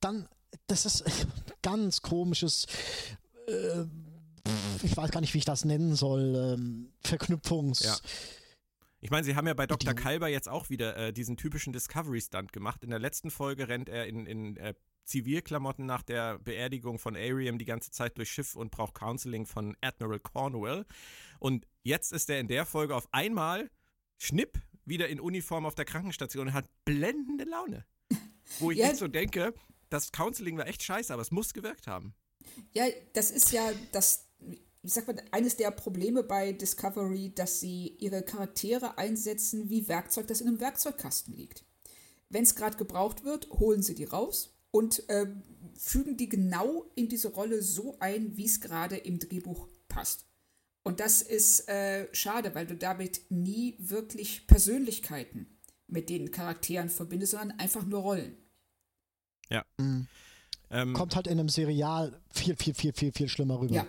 dann, das ist ganz komisches, äh, ich weiß gar nicht, wie ich das nennen soll, ähm, Verknüpfungs... Ja. Ich meine, sie haben ja bei Dr. Kalber jetzt auch wieder äh, diesen typischen Discovery-Stunt gemacht. In der letzten Folge rennt er in, in äh, Zivilklamotten nach der Beerdigung von Ariam die ganze Zeit durchs Schiff und braucht Counseling von Admiral Cornwell. Und jetzt ist er in der Folge auf einmal, schnipp, wieder in Uniform auf der Krankenstation und hat blendende Laune. Wo ich Ja. echt so denke, das Counseling war echt scheiße, aber es muss gewirkt haben. Ja, das ist ja das, wie sagt man, eines der Probleme bei Discovery, dass sie ihre Charaktere einsetzen wie Werkzeug, das in einem Werkzeugkasten liegt. Wenn es gerade gebraucht wird, holen sie die raus und äh, fügen die genau in diese Rolle so ein, wie es gerade im Drehbuch passt. Und das ist äh, schade, weil du damit nie wirklich Persönlichkeiten mit den Charakteren verbindest, sondern einfach nur Rollen. Mhm. Ähm, Kommt halt in einem Serial viel, viel, viel, viel, viel schlimmer rüber. Ja.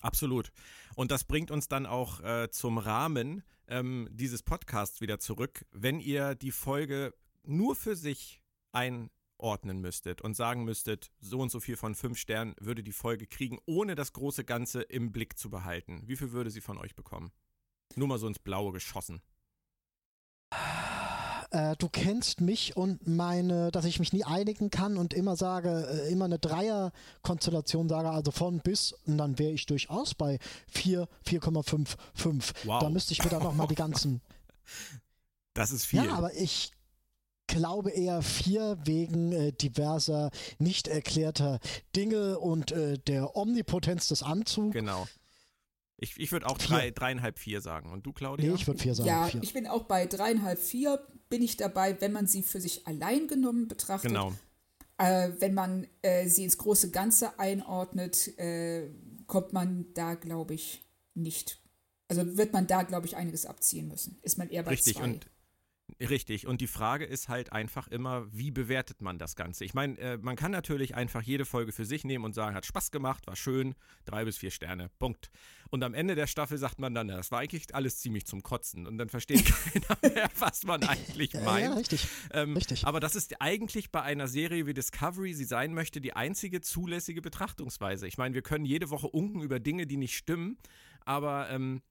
Absolut. Und das bringt uns dann auch äh, zum Rahmen ähm, dieses Podcasts wieder zurück. Wenn ihr die Folge nur für sich einordnen müsstet und sagen müsstet, so und so viel von fünf Sternen würde die Folge kriegen, ohne das große Ganze im Blick zu behalten, wie viel würde sie von euch bekommen? Nur mal so ins Blaue geschossen. Äh, du kennst mich und meine, dass ich mich nie einigen kann und immer sage, äh, immer eine Dreier-Konstellation sage, also von bis, und dann wäre ich durchaus bei 4, 4,55. Wow. Da müsste ich mir dann nochmal die ganzen. Das ist viel. Ja, aber ich glaube eher vier wegen äh, diverser nicht erklärter Dinge und äh, der Omnipotenz des Anzugs. genau. Ich, ich würde auch drei, dreieinhalb, vier sagen. Und du, Claudia? Nee, ich würde vier sagen. Ja, vier. ich bin auch bei dreieinhalb, vier bin ich dabei, wenn man sie für sich allein genommen betrachtet. genau. Äh, wenn man äh, sie ins große Ganze einordnet, äh, kommt man da, glaube ich, nicht. Also wird man da, glaube ich, einiges abziehen müssen. Ist man eher bei Richtig, zwei. und richtig. Und die Frage ist halt einfach immer, wie bewertet man das Ganze? Ich meine, äh, man kann natürlich einfach jede Folge für sich nehmen und sagen, hat Spaß gemacht, war schön, drei bis vier Sterne, Punkt. Und am Ende der Staffel sagt man dann, das war eigentlich alles ziemlich zum Kotzen. Und dann versteht keiner mehr, was man eigentlich ja, meint. ja, richtig. Ähm, Richtig. Aber das ist eigentlich bei einer Serie wie Discovery, sie sein möchte, die einzige zulässige Betrachtungsweise. Ich meine, wir können jede Woche unken über Dinge, die nicht stimmen, aber ähm,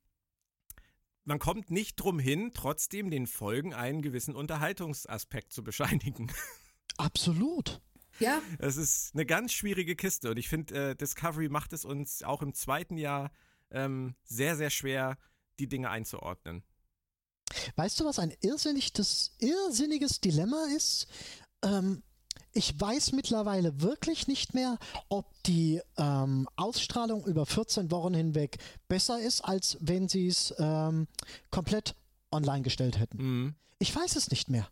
man kommt nicht drum hin, trotzdem den Folgen einen gewissen Unterhaltungsaspekt zu bescheinigen. Absolut. ja, Es ist eine ganz schwierige Kiste und ich finde, äh, Discovery macht es uns auch im zweiten Jahr ähm, sehr, sehr schwer, die Dinge einzuordnen. Weißt du, was ein irrsinniges, irrsinniges Dilemma ist? Ähm, ich weiß mittlerweile wirklich nicht mehr, ob die ähm, Ausstrahlung über 14 Wochen hinweg besser ist, als wenn sie es ähm, komplett online gestellt hätten. Mhm. Ich weiß es nicht mehr.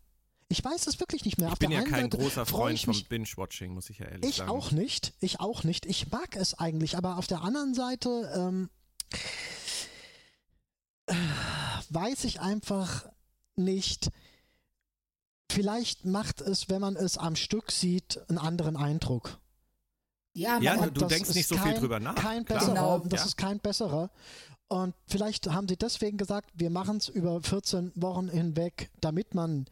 Ich weiß es wirklich nicht mehr. Ich bin ja kein Seite großer Freund ich vom Binge-Watching, muss ich ja ehrlich ich sagen. auch nicht. Ich auch nicht. Ich mag es eigentlich, aber auf der anderen Seite ähm, äh, weiß ich einfach nicht. Vielleicht macht es, wenn man es am Stück sieht, einen anderen Eindruck. ja, Ja, du denkst nicht so viel kein- drüber nach. Kein besserer. Genau. Das Ja. ist kein besserer. Und vielleicht haben sie deswegen gesagt, wir machen es über 14 Wochen hinweg, damit man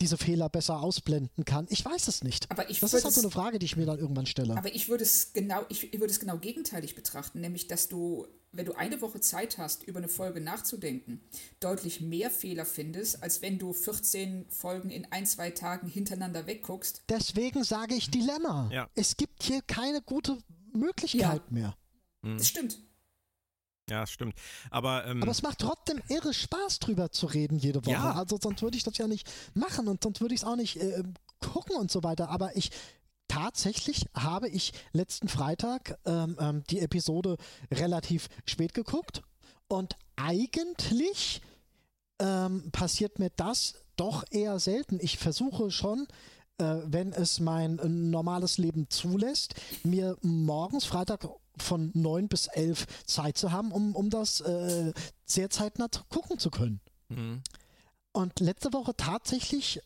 diese Fehler besser ausblenden kann. Ich weiß es nicht. aber ich Das ist halt so eine Frage, die ich mir dann irgendwann stelle. Aber ich würde es genau, ich würde es genau gegenteilig betrachten, nämlich dass du, wenn du eine Woche Zeit hast, über eine Folge nachzudenken, deutlich mehr Fehler findest, als wenn du 14 Folgen in ein, zwei Tagen hintereinander wegguckst. Deswegen sage ich Dilemma. Ja. Es gibt hier keine gute Möglichkeit Ja. mehr. Mhm. Das stimmt. Ja, stimmt. Aber, ähm, Aber es macht trotzdem irre Spaß, drüber zu reden jede Woche. Ja. Also sonst würde ich das ja nicht machen und sonst würde ich es auch nicht äh, gucken und so weiter. Aber ich tatsächlich habe ich letzten Freitag ähm, ähm, die Episode relativ spät geguckt und eigentlich ähm, passiert mir das doch eher selten. Ich versuche schon, äh, wenn es mein äh, normales Leben zulässt, mir morgens Freitag von 9 bis 11 Zeit zu haben, um, um das äh, sehr zeitnah zu gucken zu können. mhm. Und letzte Woche tatsächlich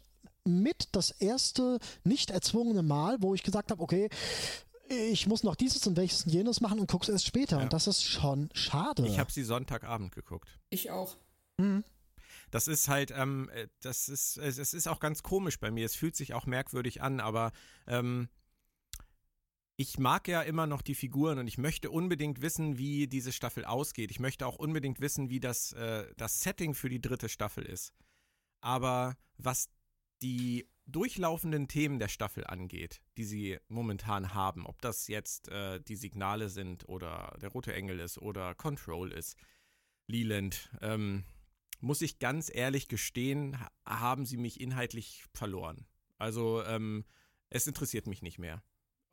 mit das erste nicht erzwungene Mal, wo ich gesagt habe, okay, ich muss noch dieses und welches und jenes machen und guck's erst später. Ja. Und das ist schon schade. Ich habe sie Sonntagabend geguckt. Ich auch. Mhm. Das ist halt, ähm, äh, das ist, es ist auch ganz komisch bei mir. Es fühlt sich auch merkwürdig an, aber ähm, ich mag ja immer noch die Figuren und ich möchte unbedingt wissen, wie diese Staffel ausgeht. Ich möchte auch unbedingt wissen, wie das, äh, das Setting für die dritte Staffel ist. Aber was die durchlaufenden Themen der Staffel angeht, die sie momentan haben, ob das jetzt äh, die Signale sind oder der Rote Engel ist oder Control ist, Leland, ähm, muss ich ganz ehrlich gestehen, haben sie mich inhaltlich verloren. Also ähm, es interessiert mich nicht mehr,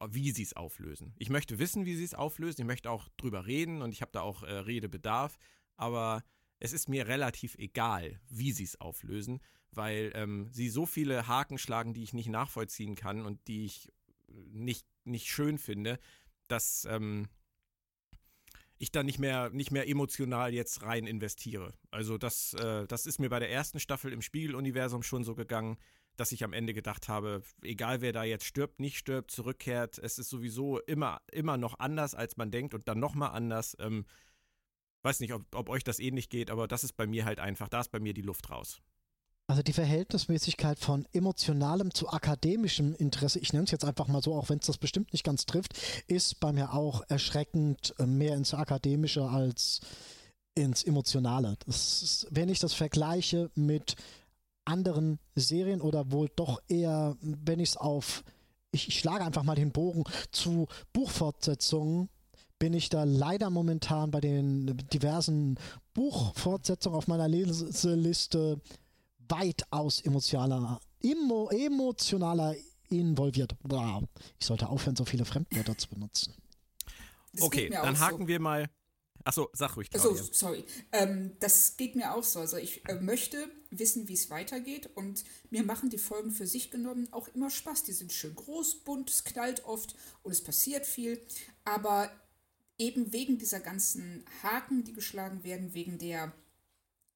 wie sie es auflösen. Ich möchte wissen, wie sie es auflösen. Ich möchte auch drüber reden und ich habe da auch äh, Redebedarf. Aber es ist mir relativ egal, wie sie es auflösen, weil ähm, sie so viele Haken schlagen, die ich nicht nachvollziehen kann und die ich nicht, nicht schön finde, dass ähm, ich da nicht mehr, nicht mehr emotional jetzt rein investiere. Also das, äh, das ist mir bei der ersten Staffel im Spiegeluniversum schon so gegangen, dass ich am Ende gedacht habe, egal wer da jetzt stirbt, nicht stirbt, zurückkehrt, es ist sowieso immer, immer noch anders, als man denkt und dann nochmal anders. Ähm, weiß nicht, ob, ob euch das ähnlich geht, aber das ist bei mir halt einfach, da ist bei mir die Luft raus. Also die Verhältnismäßigkeit von emotionalem zu akademischem Interesse, ich nenne es jetzt einfach mal so, auch wenn es das bestimmt nicht ganz trifft, ist bei mir auch erschreckend äh, mehr ins Akademische als ins Emotionale. Ist, wenn ich das vergleiche mit anderen Serien oder wohl doch eher, wenn ich es auf, ich, ich schlage einfach mal den Bogen zu Buchfortsetzungen bin ich da leider momentan bei den diversen Buchfortsetzungen auf meiner Leseliste weitaus emotionaler, emo, emotionaler involviert. Wow. Ich sollte aufhören, so viele Fremdwörter zu benutzen. Das okay, dann haken so. wir mal. Achso, sag ruhig. Claudia. Achso, sorry. Ähm, das geht mir auch so. Also ich äh, möchte wissen, wie es weitergeht und mir machen die Folgen für sich genommen auch immer Spaß. Die sind schön groß, bunt, es knallt oft und es passiert viel. Aber eben wegen dieser ganzen Haken, die geschlagen werden, wegen der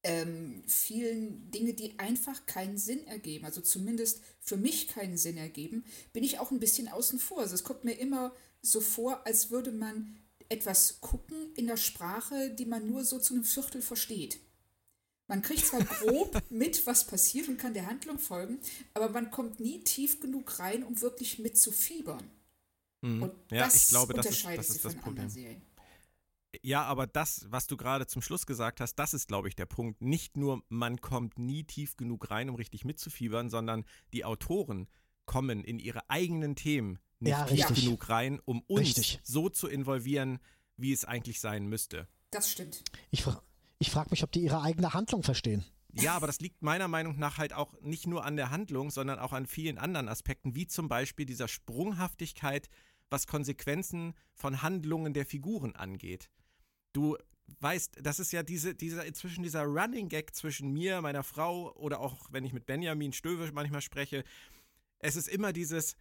ähm, vielen Dinge, die einfach keinen Sinn ergeben, also zumindest für mich keinen Sinn ergeben, bin ich auch ein bisschen außen vor. Also es kommt mir immer so vor, als würde man etwas gucken in der Sprache, die man nur so zu einem Viertel versteht. Man kriegt zwar grob mit, was passiert und kann der Handlung folgen, aber man kommt nie tief genug rein, um wirklich mitzufiebern. Mhm. Und ja, das ich glaube, das ist, das, ist das Problem. Ja, aber das, was du gerade zum Schluss gesagt hast, das ist, glaube ich, der Punkt. Nicht nur, man kommt nie tief genug rein, um richtig mitzufiebern, sondern die Autoren kommen in ihre eigenen Themen nicht ja, tief richtig. genug rein, um uns richtig. so zu involvieren, wie es eigentlich sein müsste. Das stimmt. Ich, ich frage mich, ob die ihre eigene Handlung verstehen. Ja, aber das liegt meiner Meinung nach halt auch nicht nur an der Handlung, sondern auch an vielen anderen Aspekten, wie zum Beispiel dieser Sprunghaftigkeit was Konsequenzen von Handlungen der Figuren angeht. Du weißt, das ist ja diese, dieser, inzwischen dieser Running Gag zwischen mir, meiner Frau oder auch wenn ich mit Benjamin Stöwe manchmal spreche. Es ist immer dieses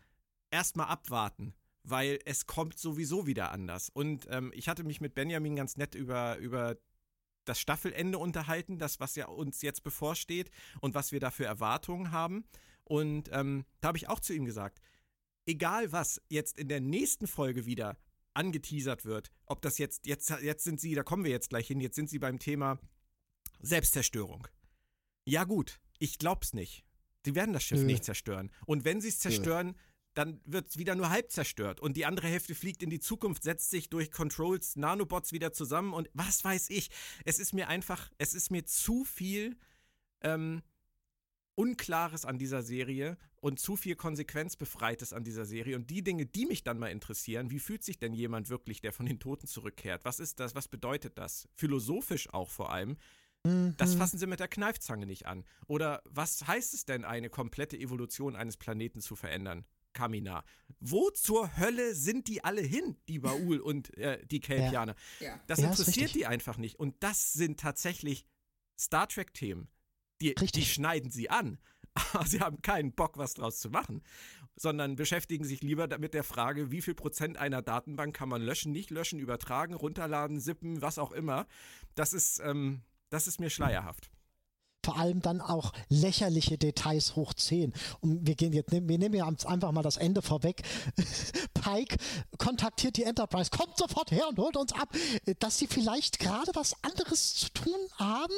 erstmal abwarten, weil es kommt sowieso wieder anders. Und ähm, ich hatte mich mit Benjamin ganz nett über, über das Staffelende unterhalten, das, was ja uns jetzt bevorsteht und was wir da für Erwartungen haben. Und ähm, da habe ich auch zu ihm gesagt, egal was jetzt in der nächsten Folge wieder angeteasert wird, ob das jetzt, jetzt, jetzt sind sie, da kommen wir jetzt gleich hin, jetzt sind sie beim Thema Selbstzerstörung. Ja, gut, ich glaub's nicht. Sie werden das Schiff Nö. nicht zerstören. Und wenn sie es zerstören, Nö. dann wird es wieder nur halb zerstört. Und die andere Hälfte fliegt in die Zukunft, setzt sich durch Controls, Nanobots wieder zusammen und was weiß ich. Es ist mir einfach, es ist mir zu viel ähm, Unklares an dieser Serie und zu viel Konsequenzbefreites an dieser Serie. Und die Dinge, die mich dann mal interessieren, wie fühlt sich denn jemand wirklich, der von den Toten zurückkehrt? Was ist das? Was bedeutet das? Philosophisch auch vor allem. Das mhm. fassen sie mit der Kneifzange nicht an. Oder was heißt es denn, eine komplette Evolution eines Planeten zu verändern? Kamina. Wo zur Hölle sind die alle hin, die Baul und äh, die Kelpianer? Ja. Das ja, interessiert die einfach nicht. Und das sind tatsächlich Star Trek-Themen. Die, die schneiden sie an. Aber sie haben keinen Bock, was draus zu machen, sondern beschäftigen sich lieber mit der Frage, wie viel Prozent einer Datenbank kann man löschen, nicht löschen, übertragen, runterladen, sippen, was auch immer. Das ist, ähm, das ist mir schleierhaft. Vor allem dann auch lächerliche Details hoch 10. Und wir gehen jetzt, wir nehmen ja einfach mal das Ende vorweg. Pike kontaktiert die Enterprise, kommt sofort her und holt uns ab. Dass sie vielleicht gerade was anderes zu tun haben,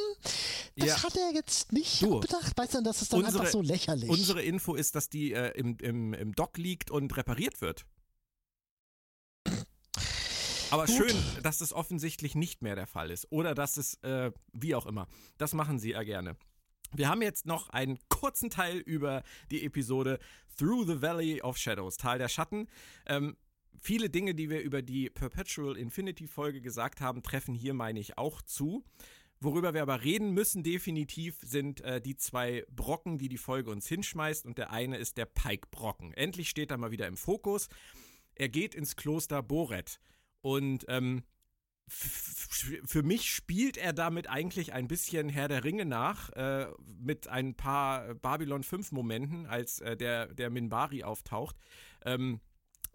das ja. hat er jetzt nicht du, bedacht. Weißt du, das ist dann unsere, einfach so lächerlich. Unsere Info ist, dass die äh, im, im, im Dock liegt und repariert wird. Aber Gut. schön, dass das offensichtlich nicht mehr der Fall ist. Oder dass es, äh, wie auch immer. Das machen sie ja gerne. Wir haben jetzt noch einen kurzen Teil über die Episode Through the Valley of Shadows, Tal der Schatten. Ähm, viele Dinge, die wir über die Perpetual Infinity Folge gesagt haben, treffen hier, meine ich, auch zu. Worüber wir aber reden müssen definitiv sind äh, die zwei Brocken, die die Folge uns hinschmeißt und der eine ist der Pike-Brocken. Endlich steht er mal wieder im Fokus. Er geht ins Kloster Boret und ähm, für mich spielt er damit eigentlich ein bisschen Herr der Ringe nach, äh, mit ein paar Babylon 5 Momenten, als äh, der, der Minbari auftaucht. Ähm,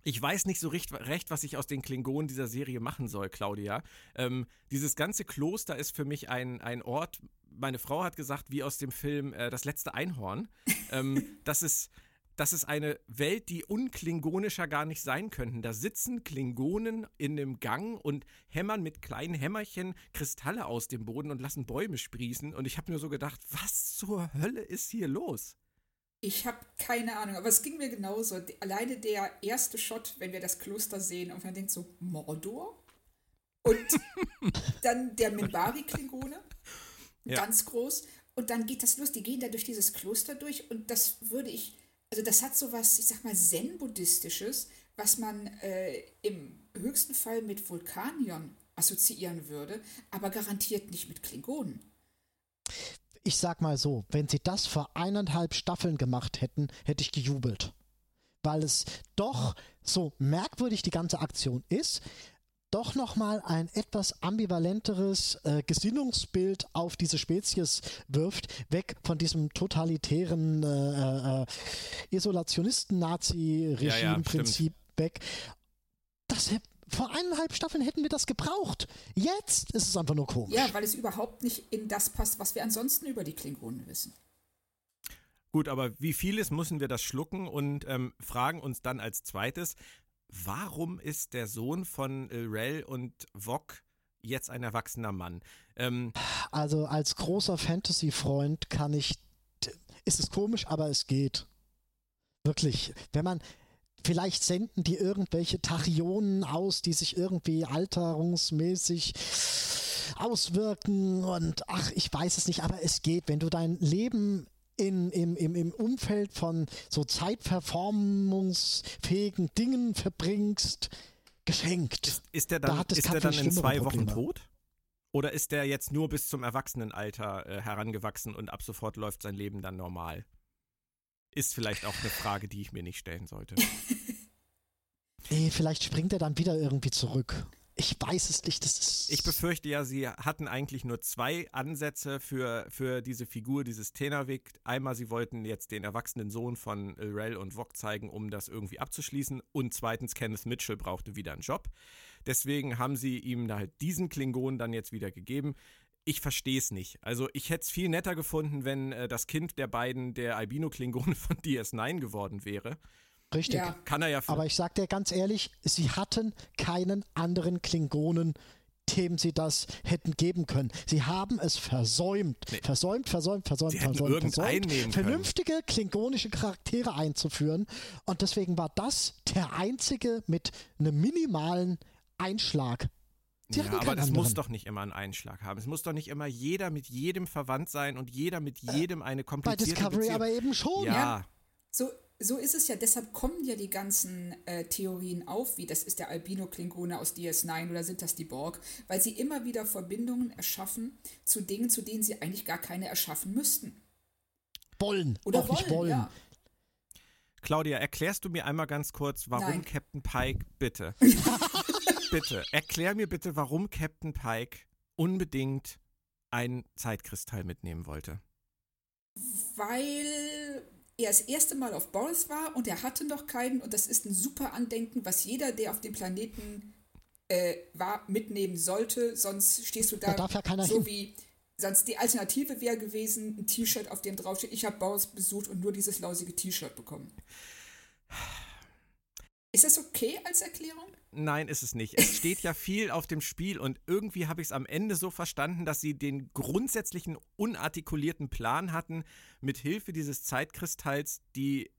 ich weiß nicht so recht, recht, was ich aus den Klingonen dieser Serie machen soll, Claudia. Ähm, dieses ganze Kloster ist für mich ein, ein Ort, meine Frau hat gesagt, wie aus dem Film äh, Das letzte Einhorn. ähm, das ist das ist eine Welt, die unklingonischer gar nicht sein könnten. Da sitzen Klingonen in einem Gang und hämmern mit kleinen Hämmerchen Kristalle aus dem Boden und lassen Bäume sprießen. Und ich habe nur so gedacht, was zur Hölle ist hier los? Ich habe keine Ahnung, aber es ging mir genauso. Alleine der erste Shot, wenn wir das Kloster sehen und man denkt so, Mordor? Und dann der Minbari-Klingone, ja. ganz groß. Und dann geht das los, die gehen da durch dieses Kloster durch und das würde ich also das hat so was, ich sag mal, Zen-Buddhistisches, was man äh, im höchsten Fall mit Vulkanion assoziieren würde, aber garantiert nicht mit Klingonen. Ich sag mal so, wenn sie das vor eineinhalb Staffeln gemacht hätten, hätte ich gejubelt. Weil es doch so merkwürdig die ganze Aktion ist, doch nochmal ein etwas ambivalenteres äh, Gesinnungsbild auf diese Spezies wirft, weg von diesem totalitären äh, äh, Isolationisten-Nazi-Regime-Prinzip ja, ja, weg. Das vor eineinhalb Staffeln hätten wir das gebraucht. Jetzt ist es einfach nur komisch. Ja, weil es überhaupt nicht in das passt, was wir ansonsten über die Klingonen wissen. Gut, aber wie vieles müssen wir das schlucken und ähm, fragen uns dann als zweites, warum ist der Sohn von Rel und Vok jetzt ein erwachsener Mann? Ähm, also als großer Fantasy-Freund kann ich, ist es komisch, aber es geht. Wirklich, wenn man, vielleicht senden die irgendwelche Tachyonen aus, die sich irgendwie alterungsmäßig auswirken und ach, ich weiß es nicht, aber es geht, wenn du dein Leben in, im, im, im Umfeld von so zeitverformungsfähigen Dingen verbringst, geschenkt. Ist, ist der dann, da ist der dann in zwei Wochen tot? Oder ist der jetzt nur bis zum Erwachsenenalter äh, herangewachsen und ab sofort läuft sein Leben dann normal? Ist vielleicht auch eine Frage, die ich mir nicht stellen sollte. nee, vielleicht springt er dann wieder irgendwie zurück. Ich weiß es nicht. Das ist ich befürchte ja, sie hatten eigentlich nur zwei Ansätze für, für diese Figur, dieses Tenavik. Einmal, sie wollten jetzt den erwachsenen Sohn von Rel und Vok zeigen, um das irgendwie abzuschließen. Und zweitens, Kenneth Mitchell brauchte wieder einen Job. Deswegen haben sie ihm halt diesen Klingon dann jetzt wieder gegeben. Ich verstehe es nicht. Also ich hätte es viel netter gefunden, wenn äh, das Kind der beiden der Albino-Klingone von DS9 geworden wäre. Richtig. Ja. Kann er ja. Aber ich sag dir ganz ehrlich, sie hatten keinen anderen Klingonen, dem sie das hätten geben können. Sie haben es versäumt. Nee. Versäumt, versäumt, versäumt, sie versäumt, versäumt. Vernünftige können. klingonische Charaktere einzuführen. Und deswegen war das der einzige mit einem minimalen Einschlag. Sie ja, aber das muss doch nicht immer einen Einschlag haben. Es muss doch nicht immer jeder mit jedem verwandt sein und jeder mit äh, jedem eine komplizierte Bei Discovery Beziehung. aber eben schon. Ja. ja. So, so ist es ja, deshalb kommen ja die ganzen äh, Theorien auf, wie das ist der Albino-Klingone aus DS9 oder sind das die Borg, weil sie immer wieder Verbindungen erschaffen zu Dingen, zu denen sie eigentlich gar keine erschaffen müssten. Wollen. Oder wollen, nicht wollen. Ja. Claudia, erklärst du mir einmal ganz kurz, warum Nein. Captain Pike, bitte, bitte, erklär mir bitte, warum Captain Pike unbedingt einen Zeitkristall mitnehmen wollte. Weil er das erste Mal auf Boris war und er hatte noch keinen und das ist ein super Andenken, was jeder, der auf dem Planeten äh, war, mitnehmen sollte, sonst stehst du da, da ja so hin. wie Sonst die Alternative wäre gewesen, ein T-Shirt, auf dem draufsteht, ich habe Boris besucht und nur dieses lausige T-Shirt bekommen. Ist das okay als Erklärung? Nein, ist es nicht. Es steht ja viel auf dem Spiel und irgendwie habe ich es am Ende so verstanden, dass sie den grundsätzlichen unartikulierten Plan hatten, mit Hilfe dieses Zeitkristalls die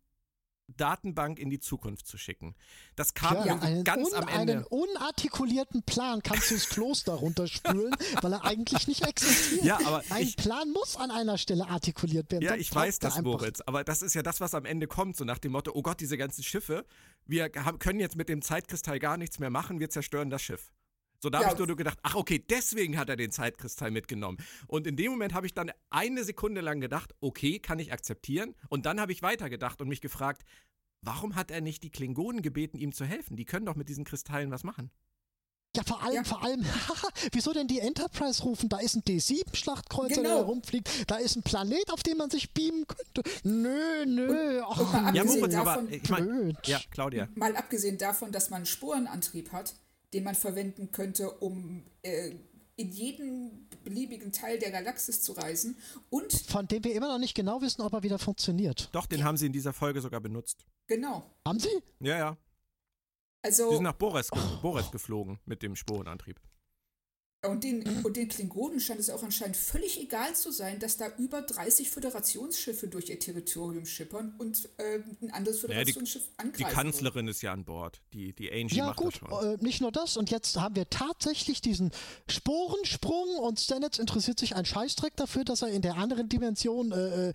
Datenbank in die Zukunft zu schicken. Das kam Ja, einen, ganz am Ende. einen unartikulierten Plan kannst du ins Kloster runterspülen, weil er eigentlich nicht existiert. Ja, aber Ein ich- Plan muss an einer Stelle artikuliert werden. Ja, ich weiß das. Moritz, aber das ist ja das, was am Ende kommt, so nach dem Motto, oh Gott, diese ganzen Schiffe, wir haben, können jetzt mit dem Zeitkristall gar nichts mehr machen, wir zerstören das Schiff. So, da Ja. habe ich nur nur gedacht, ach okay, deswegen hat er den Zeitkristall mitgenommen. Und in dem Moment habe ich dann eine Sekunde lang gedacht, okay, kann ich akzeptieren. Und dann habe ich weitergedacht und mich gefragt, warum hat er nicht die Klingonen gebeten, ihm zu helfen? Die können doch mit diesen Kristallen was machen. Ja, vor allem, Ja. vor allem, wieso denn die Enterprise rufen? Da ist ein D7-Schlachtkreuzer, der Genau. herumfliegt. Da ist ein Planet, auf dem man sich beamen könnte. Nö, nö. Ach, und mal Ja, abgesehen Moritz, aber davon, ich meine, blöd. ja, Claudia. Mal abgesehen davon, dass man einen Sporenantrieb hat, den man verwenden könnte, um äh, in jeden beliebigen Teil der Galaxis zu reisen. Und Von dem wir immer noch nicht genau wissen, ob er wieder funktioniert. Doch, den haben sie in dieser Folge sogar benutzt. genau, Haben Sie? Ja, ja. Die also sind nach Boris, ge Boris geflogen mit dem Sporenantrieb. Und den, und den Klingonen scheint es auch anscheinend völlig egal zu sein, dass da über 30 Föderationsschiffe durch ihr Territorium schippern und äh, ein anderes Naja, die- Föderationsschiff Die angreifen. wollen. Kanzlerin ist ja an Bord. Die, die Angie Ja, macht gut, das schon. äh, nicht nur das. Und jetzt haben wir tatsächlich diesen Sporensprung und Stamets interessiert sich ein Scheißdreck dafür, dass er in der anderen Dimension äh,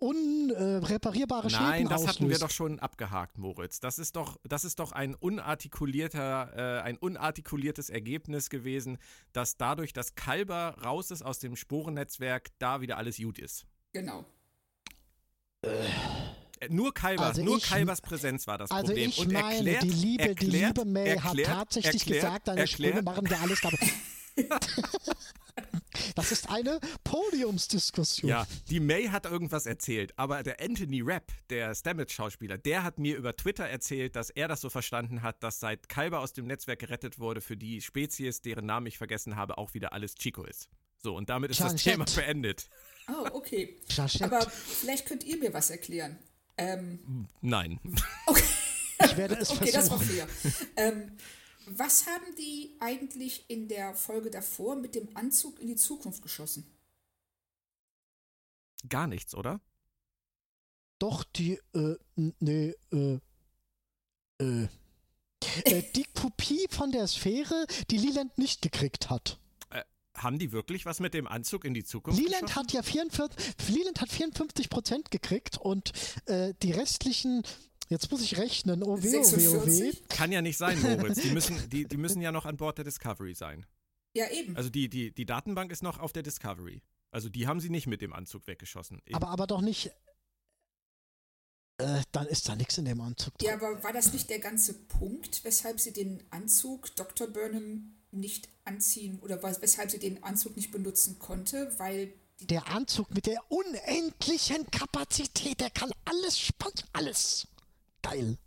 äh, unreparierbare Schäden Nein, das auslöst. hatten wir doch schon abgehakt, Moritz. Das ist doch, das ist doch ein unartikulierter, äh, ein unartikuliertes Ergebnis gewesen, dass dadurch, dass Kalber raus ist aus dem Sporennetzwerk, da wieder alles gut ist. Genau. Äh, Nur Kalber, Also nur ich- Kalbers Präsenz war das Also Problem. ich Und meine, erklärt, die liebe, erklärt, die liebe May erklärt, hat tatsächlich erklärt, gesagt, deine erklärt, Sprünge machen wir alles damit. das ist eine Podiumsdiskussion. Ja, die May hat irgendwas erzählt, aber der Anthony Rapp, der Stamets-Schauspieler, der hat mir über Twitter erzählt, dass er das so verstanden hat, dass seit Kalber aus dem Netzwerk gerettet wurde, für die Spezies, deren Namen ich vergessen habe, auch wieder alles Chico ist. So, und damit ist das Janschett. Thema beendet. Oh, okay. Aber vielleicht könnt ihr mir was erklären. Ähm, Nein. Ich werde es okay, das war versuchen. fair. ähm, was haben die eigentlich in der Folge davor mit dem Anzug in die Zukunft geschossen? Gar nichts, oder? Doch, die, äh, nee, äh, äh, äh, die Kopie von der Sphäre, die Leland nicht gekriegt hat. Haben die wirklich was mit dem Anzug in die Zukunft Leland geschossen? hat ja 44, Leland hat 54 Prozent gekriegt und äh, die restlichen, jetzt muss ich rechnen, oh weh, oh weh, oh weh. 46? Kann ja nicht sein, Moritz. Die müssen, die, die müssen ja noch an Bord der Discovery sein. Ja, eben. Also die, die, die Datenbank ist noch auf der Discovery. Also die haben sie nicht mit dem Anzug weggeschossen. Aber, aber doch nicht. Äh, dann ist da nichts in dem Anzug drin. ja, aber war das nicht der ganze Punkt, weshalb sie den Anzug Dr. Burnham nicht anziehen oder wes- weshalb sie den Anzug nicht benutzen konnte? Weil Der Anzug mit der unendlichen Kapazität, der kann alles spannen, alles. Geil.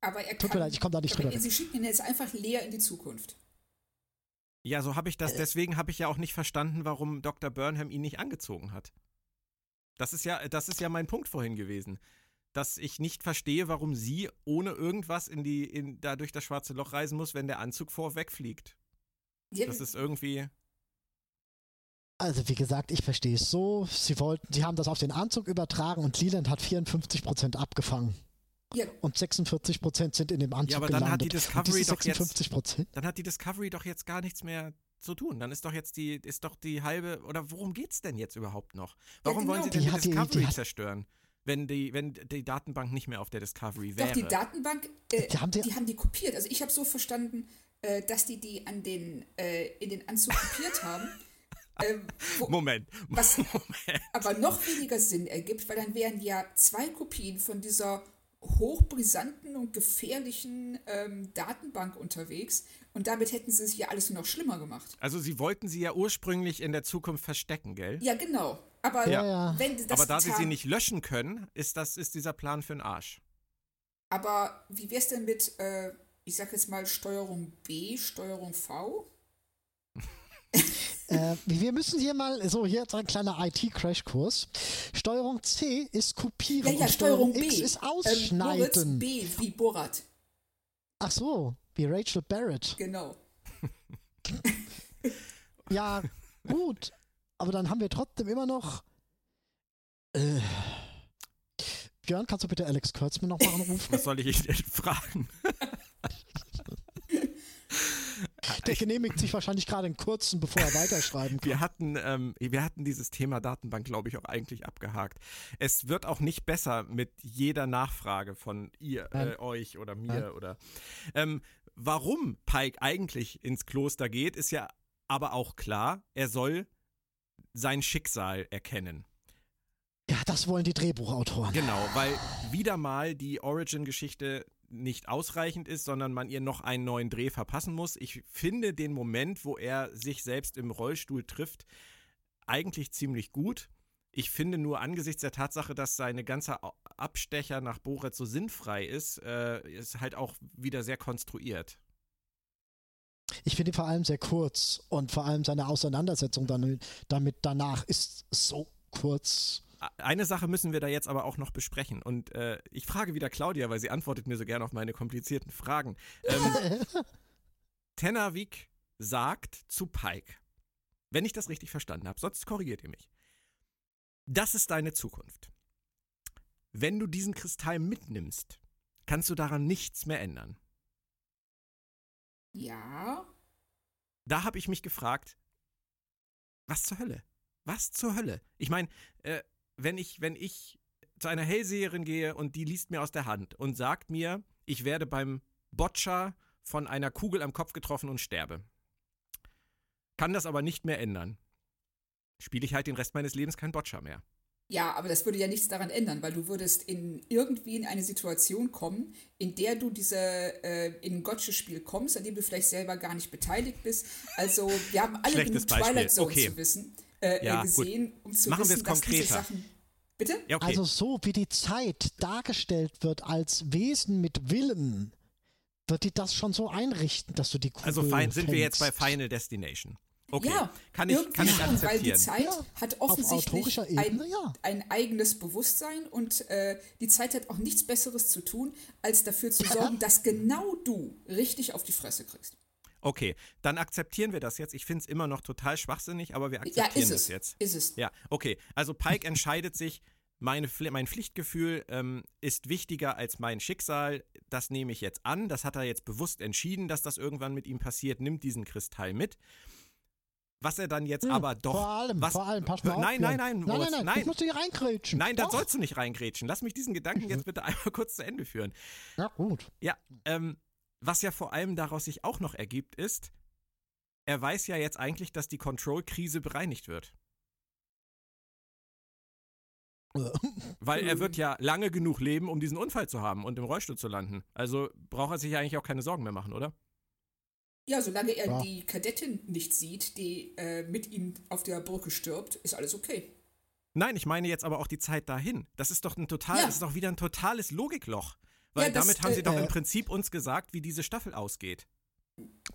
aber er Tut kann, mir leid, ich komme da nicht drüber. Sie schicken ihn jetzt einfach leer in die Zukunft. Ja, so habe ich Äh. das. Deswegen habe ich ja auch nicht verstanden, warum Dr. Burnham ihn nicht angezogen hat. Das ist ja, das ist ja mein Punkt vorhin gewesen. Dass ich nicht verstehe, warum sie ohne irgendwas in die, in, da durch das schwarze Loch reisen muss, wenn der Anzug vorwegfliegt. Ja, Das ist irgendwie. Also wie gesagt, ich verstehe es so. Sie wollten, sie haben das auf den Anzug übertragen und Leland hat 54 Prozent abgefangen. Ja, Und 46 Prozent sind in dem Anzug Ja, aber dann hat die gelandet. und Discovery diese doch jetzt- 56 Prozent. Dann hat die Discovery doch jetzt gar nichts mehr zu tun. Dann ist doch jetzt die, ist doch die halbe. Oder worum geht's denn jetzt überhaupt noch? Warum genau. wollen sie denn Die die, die- Discovery die hat- zerstören? Wenn die, wenn die Datenbank nicht mehr auf der Discovery Doch, wäre. die Datenbank, äh, Die haben die- die haben die kopiert. Also ich habe so verstanden, äh, dass die die an den, äh, in den Anzug kopiert haben. Ähm, wo, Moment. Was- Moment. aber noch weniger Sinn ergibt, weil dann wären ja zwei Kopien von dieser hochbrisanten und gefährlichen ähm, Datenbank unterwegs und damit hätten sie sich ja alles nur noch schlimmer gemacht. Also sie wollten sie ja ursprünglich in der Zukunft verstecken, gell? Ja, genau. Aber Ja, wenn das Aber da sie sie nicht löschen können, ist das ist dieser Plan für den Arsch. Aber wie wär's denn mit, äh, ich sag jetzt mal Steuerung B, Steuerung V? äh, wir müssen hier mal, so hier ein kleiner IT-Crashkurs. Steuerung C ist kopieren. Ja, ja, Steuerung X B. ist Ähm, ausschneiden. Moritz B wie Borat. Ach so, wie Rachel Barrett. Genau. Ja, gut. Aber dann haben wir trotzdem immer noch. Äh, Björn, kannst du bitte Alex Kurtzman nochmal anrufen? Was soll ich ihn denn fragen? Der genehmigt sich wahrscheinlich gerade einen kurzen, bevor er weiterschreiben kann. Wir hatten, ähm, wir hatten dieses Thema Datenbank, glaube ich, auch eigentlich abgehakt. Es wird auch nicht besser mit jeder Nachfrage von ihr, äh, euch oder mir Nein. oder. Ähm, warum Pike eigentlich ins Kloster geht, ist ja aber auch klar. Er soll sein Schicksal erkennen. Ja, das wollen die Drehbuchautoren. Genau, weil wieder mal die Origin-Geschichte nicht ausreichend ist, sondern man ihr noch einen neuen Dreh verpassen muss. Ich finde den Moment, wo er sich selbst im Rollstuhl trifft, eigentlich ziemlich gut. Ich finde nur angesichts der Tatsache, dass seine ganze Abstecher nach Borat so sinnfrei ist, äh, ist halt auch wieder sehr konstruiert. Ich finde ihn vor allem sehr kurz und vor allem seine Auseinandersetzung dann, damit danach ist so kurz. Eine Sache müssen wir da jetzt aber auch noch besprechen. Und äh, ich frage wieder Claudia, weil sie antwortet mir so gerne auf meine komplizierten Fragen. Ähm, Tenavik sagt zu Pike, wenn ich das richtig verstanden habe, sonst korrigiert ihr mich. Das ist deine Zukunft. Wenn du diesen Kristall mitnimmst, kannst du daran nichts mehr ändern. Ja. Da habe ich mich gefragt, was zur Hölle? Was zur Hölle? Ich meine, äh, wenn ich, wenn ich zu einer Hellseherin gehe und die liest mir aus der Hand und sagt mir, ich werde beim Boccia von einer Kugel am Kopf getroffen und sterbe. Kann das aber nicht mehr ändern. Spiele ich halt den Rest meines Lebens kein Boccia mehr. Ja, aber das würde ja nichts daran ändern, weil du würdest in irgendwie in eine Situation kommen, in der du diese äh, in ein Gotcha-Spiel kommst, an dem du vielleicht selber gar nicht beteiligt bist. Also wir haben alle genug Beispiel. Twilight Zone Okay. zu wissen, äh, Ja, äh, gesehen, um zu Machen wir wissen, es dass diese konkreter. Sachen. Bitte? Ja, okay. Also so wie die Zeit dargestellt wird als Wesen mit Willen, wird die das schon so einrichten, dass du die Kugel also fein, sind wir jetzt bei. Final Destination. Okay, Ja, kann ich, kann ich schon, Weil die akzeptieren. Zeit Ja, hat auf offensichtlich Ebene, ein, ja. ein eigenes Bewusstsein und äh, die Zeit hat auch nichts Besseres zu tun, als dafür zu sorgen, dass genau du richtig auf die Fresse kriegst. Okay, dann akzeptieren wir das jetzt. Ich finde es immer noch total schwachsinnig, aber wir Ja, akzeptieren ist das es. jetzt. Ist es. Ja, okay. Also Pike entscheidet sich, meine, mein Pflichtgefühl ähm, ist wichtiger als mein Schicksal. Das nehme ich jetzt an. Das hat er jetzt bewusst entschieden, dass das irgendwann mit ihm passiert. Nimmt diesen Kristall mit. Was er dann jetzt aber doch. Vor allem, was, vor allem, pass mal auf. Nein, Björn. nein, nein, nein, nein, Moritz, nein, nein. Ich muss dir reingrätschen. Nein, da Doch. sollst du nicht reingrätschen. Lass mich diesen Gedanken jetzt bitte einmal kurz zu Ende führen. Ja, gut. Ja, ähm, was ja vor allem daraus sich auch noch ergibt, ist, er weiß ja jetzt eigentlich, dass die Control-Krise bereinigt wird. Weil er wird ja lange genug leben, um diesen Unfall zu haben und im Rollstuhl zu landen. Also braucht er sich ja eigentlich auch keine Sorgen mehr machen, oder? Ja, solange er Ja. die Kadettin nicht sieht, die äh, mit ihm auf der Brücke stirbt, ist alles okay. Nein, ich meine jetzt aber auch die Zeit dahin. Das ist doch ein total, Ja. das ist doch wieder ein totales Logikloch. Weil Ja, das, damit haben sie äh, doch im äh, Prinzip uns gesagt, wie diese Staffel ausgeht.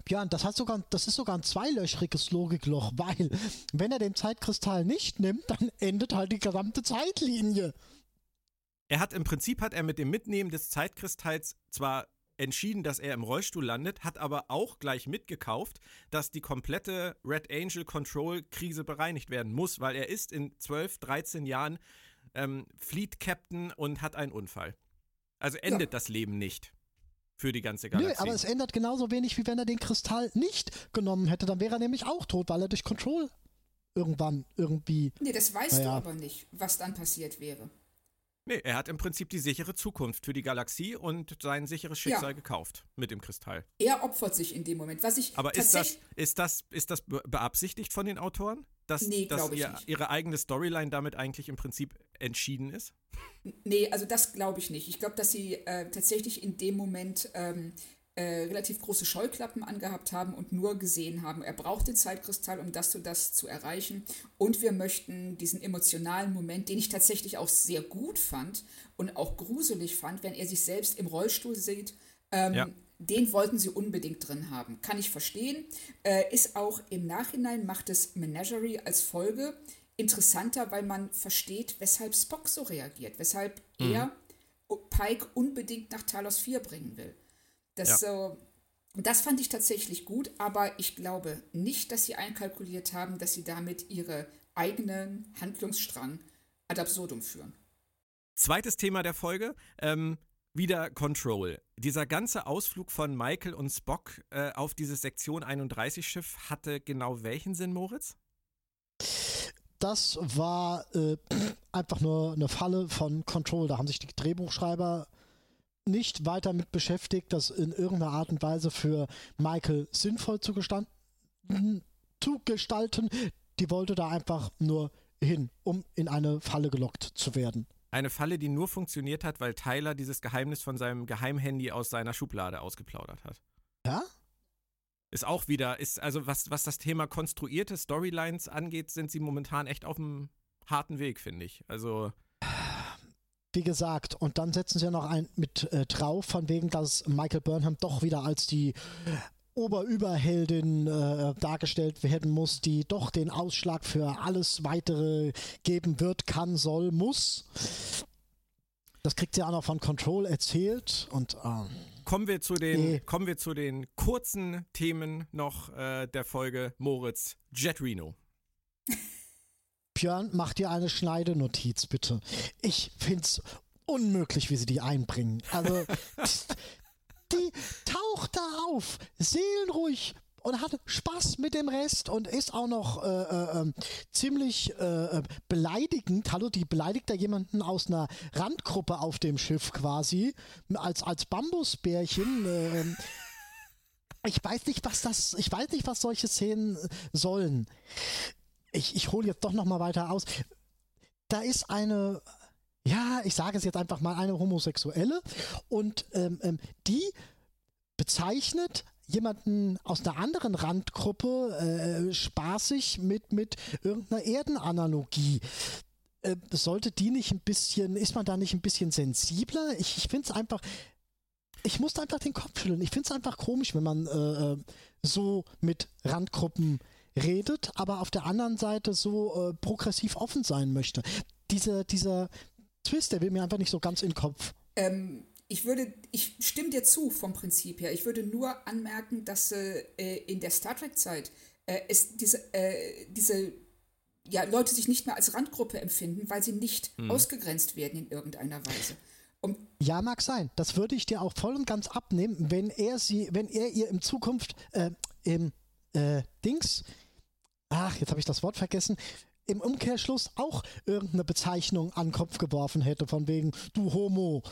Björn, das, hat sogar, das ist sogar ein zweilöchriges Logikloch, weil wenn er den Zeitkristall nicht nimmt, dann endet halt die gesamte Zeitlinie. Er hat im Prinzip hat er mit dem Mitnehmen des Zeitkristalls zwar entschieden, dass er im Rollstuhl landet, hat aber auch gleich mitgekauft, dass die komplette Red Angel Control Krise bereinigt werden muss, weil er ist in 12, 13 Jahren ähm, Fleet Captain und hat einen Unfall. Also endet das Leben nicht für die ganze Nö, Galaxie. aber es ändert genauso wenig, wie wenn er den Kristall nicht genommen hätte. Dann wäre er nämlich auch tot, weil er durch Control irgendwann irgendwie. Nee, das weißt Naja. du aber nicht, was dann passiert wäre. Nee, er hat im Prinzip die sichere Zukunft für die Galaxie und sein sicheres Schicksal Ja. gekauft mit dem Kristall. Er opfert sich in dem Moment. Was ich Aber ist das, ist das, ist das be- beabsichtigt von den Autoren? Dass, Nee, dass ihr, nicht. ihre eigene Storyline damit eigentlich im Prinzip entschieden ist? Nee, also das glaube ich nicht. Ich glaube, dass sie äh, tatsächlich in dem Moment ähm, äh, relativ große Scheuklappen angehabt haben und nur gesehen haben, er braucht den Zeitkristall, um das und das zu erreichen. Und wir möchten diesen emotionalen Moment, den ich tatsächlich auch sehr gut fand und auch gruselig fand, wenn er sich selbst im Rollstuhl sieht, ähm, Ja. den wollten sie unbedingt drin haben. Kann ich verstehen. Äh, ist auch im Nachhinein, macht es Menagerie als Folge interessanter, weil man versteht, weshalb Spock so reagiert, weshalb mhm. er Pike unbedingt nach Talos 4 bringen will. Das, ja. äh, das fand ich tatsächlich gut, aber ich glaube nicht, dass sie einkalkuliert haben, dass sie damit ihre eigenen Handlungsstrang ad absurdum führen. Zweites Thema der Folge, ähm, wieder Control. Dieser ganze Ausflug von Michael und Spock äh, auf dieses Sektion 31 Schiff hatte genau welchen Sinn, Moritz? Das war äh, einfach nur eine Falle von Control. Da haben sich die Drehbuchschreiber nicht weiter mit beschäftigt, das in irgendeiner Art und Weise für Michael sinnvoll zu, zu gestalten. Die wollte da einfach nur hin, um in eine Falle gelockt zu werden. Eine Falle, die nur funktioniert hat, weil Tyler dieses Geheimnis von seinem Geheimhandy aus seiner Schublade ausgeplaudert hat. Ja? Ist auch wieder, ist, also was, was das Thema konstruierte Storylines angeht, sind sie momentan echt auf einem harten Weg, finde ich. Also. Wie gesagt, und dann setzen sie ja noch ein mit äh, drauf, von wegen, dass Michael Burnham doch wieder als die Oberüberheldin äh, dargestellt werden muss, die doch den Ausschlag für alles weitere geben wird, kann, soll, muss. Das kriegt sie auch noch von Control erzählt und äh, kommen wir zu den nee. kommen wir zu den kurzen Themen noch äh, der Folge Moritz Jet Reno. Björn, mach dir eine Schneidenotiz bitte. Ich find's unmöglich, wie sie die einbringen. Also die taucht da auf, seelenruhig und hat Spaß mit dem Rest und ist auch noch äh, äh, ähm, ziemlich äh, beleidigend. Hallo, die beleidigt da jemanden aus einer Randgruppe auf dem Schiff quasi, als, als Bambusbärchen. Ähm. ich weiß nicht, was das, ich weiß nicht, was solche Szenen sollen. Ich, ich hole jetzt doch noch mal weiter aus. Da ist eine ja, ich sage es jetzt einfach mal, eine Homosexuelle und ähm, ähm, die bezeichnet jemanden aus einer anderen Randgruppe äh, spaßig mit, mit irgendeiner Erdenanalogie. Äh, sollte die nicht ein bisschen, ist man da nicht ein bisschen sensibler? Ich, ich finde es einfach, ich muss einfach den Kopf schütteln. Ich finde es einfach komisch, wenn man äh, äh, so mit Randgruppen redet, aber auf der anderen Seite so äh, progressiv offen sein möchte. Diese, dieser, Twist, der will mir einfach nicht so ganz in den Kopf. Ähm, ich würde, ich stimme dir zu vom Prinzip her. Ich würde nur anmerken, dass äh, in der Star Trek-Zeit äh, es diese, äh, diese ja, Leute sich nicht mehr als Randgruppe empfinden, weil sie nicht hm. ausgegrenzt werden in irgendeiner Weise. Um ja, mag sein. Das würde ich dir auch voll und ganz abnehmen, wenn er sie, wenn er ihr in Zukunft äh, im äh, Dings, ach, jetzt habe ich das Wort vergessen, im Umkehrschluss auch irgendeine Bezeichnung an den Kopf geworfen hätte, von wegen, du Homo,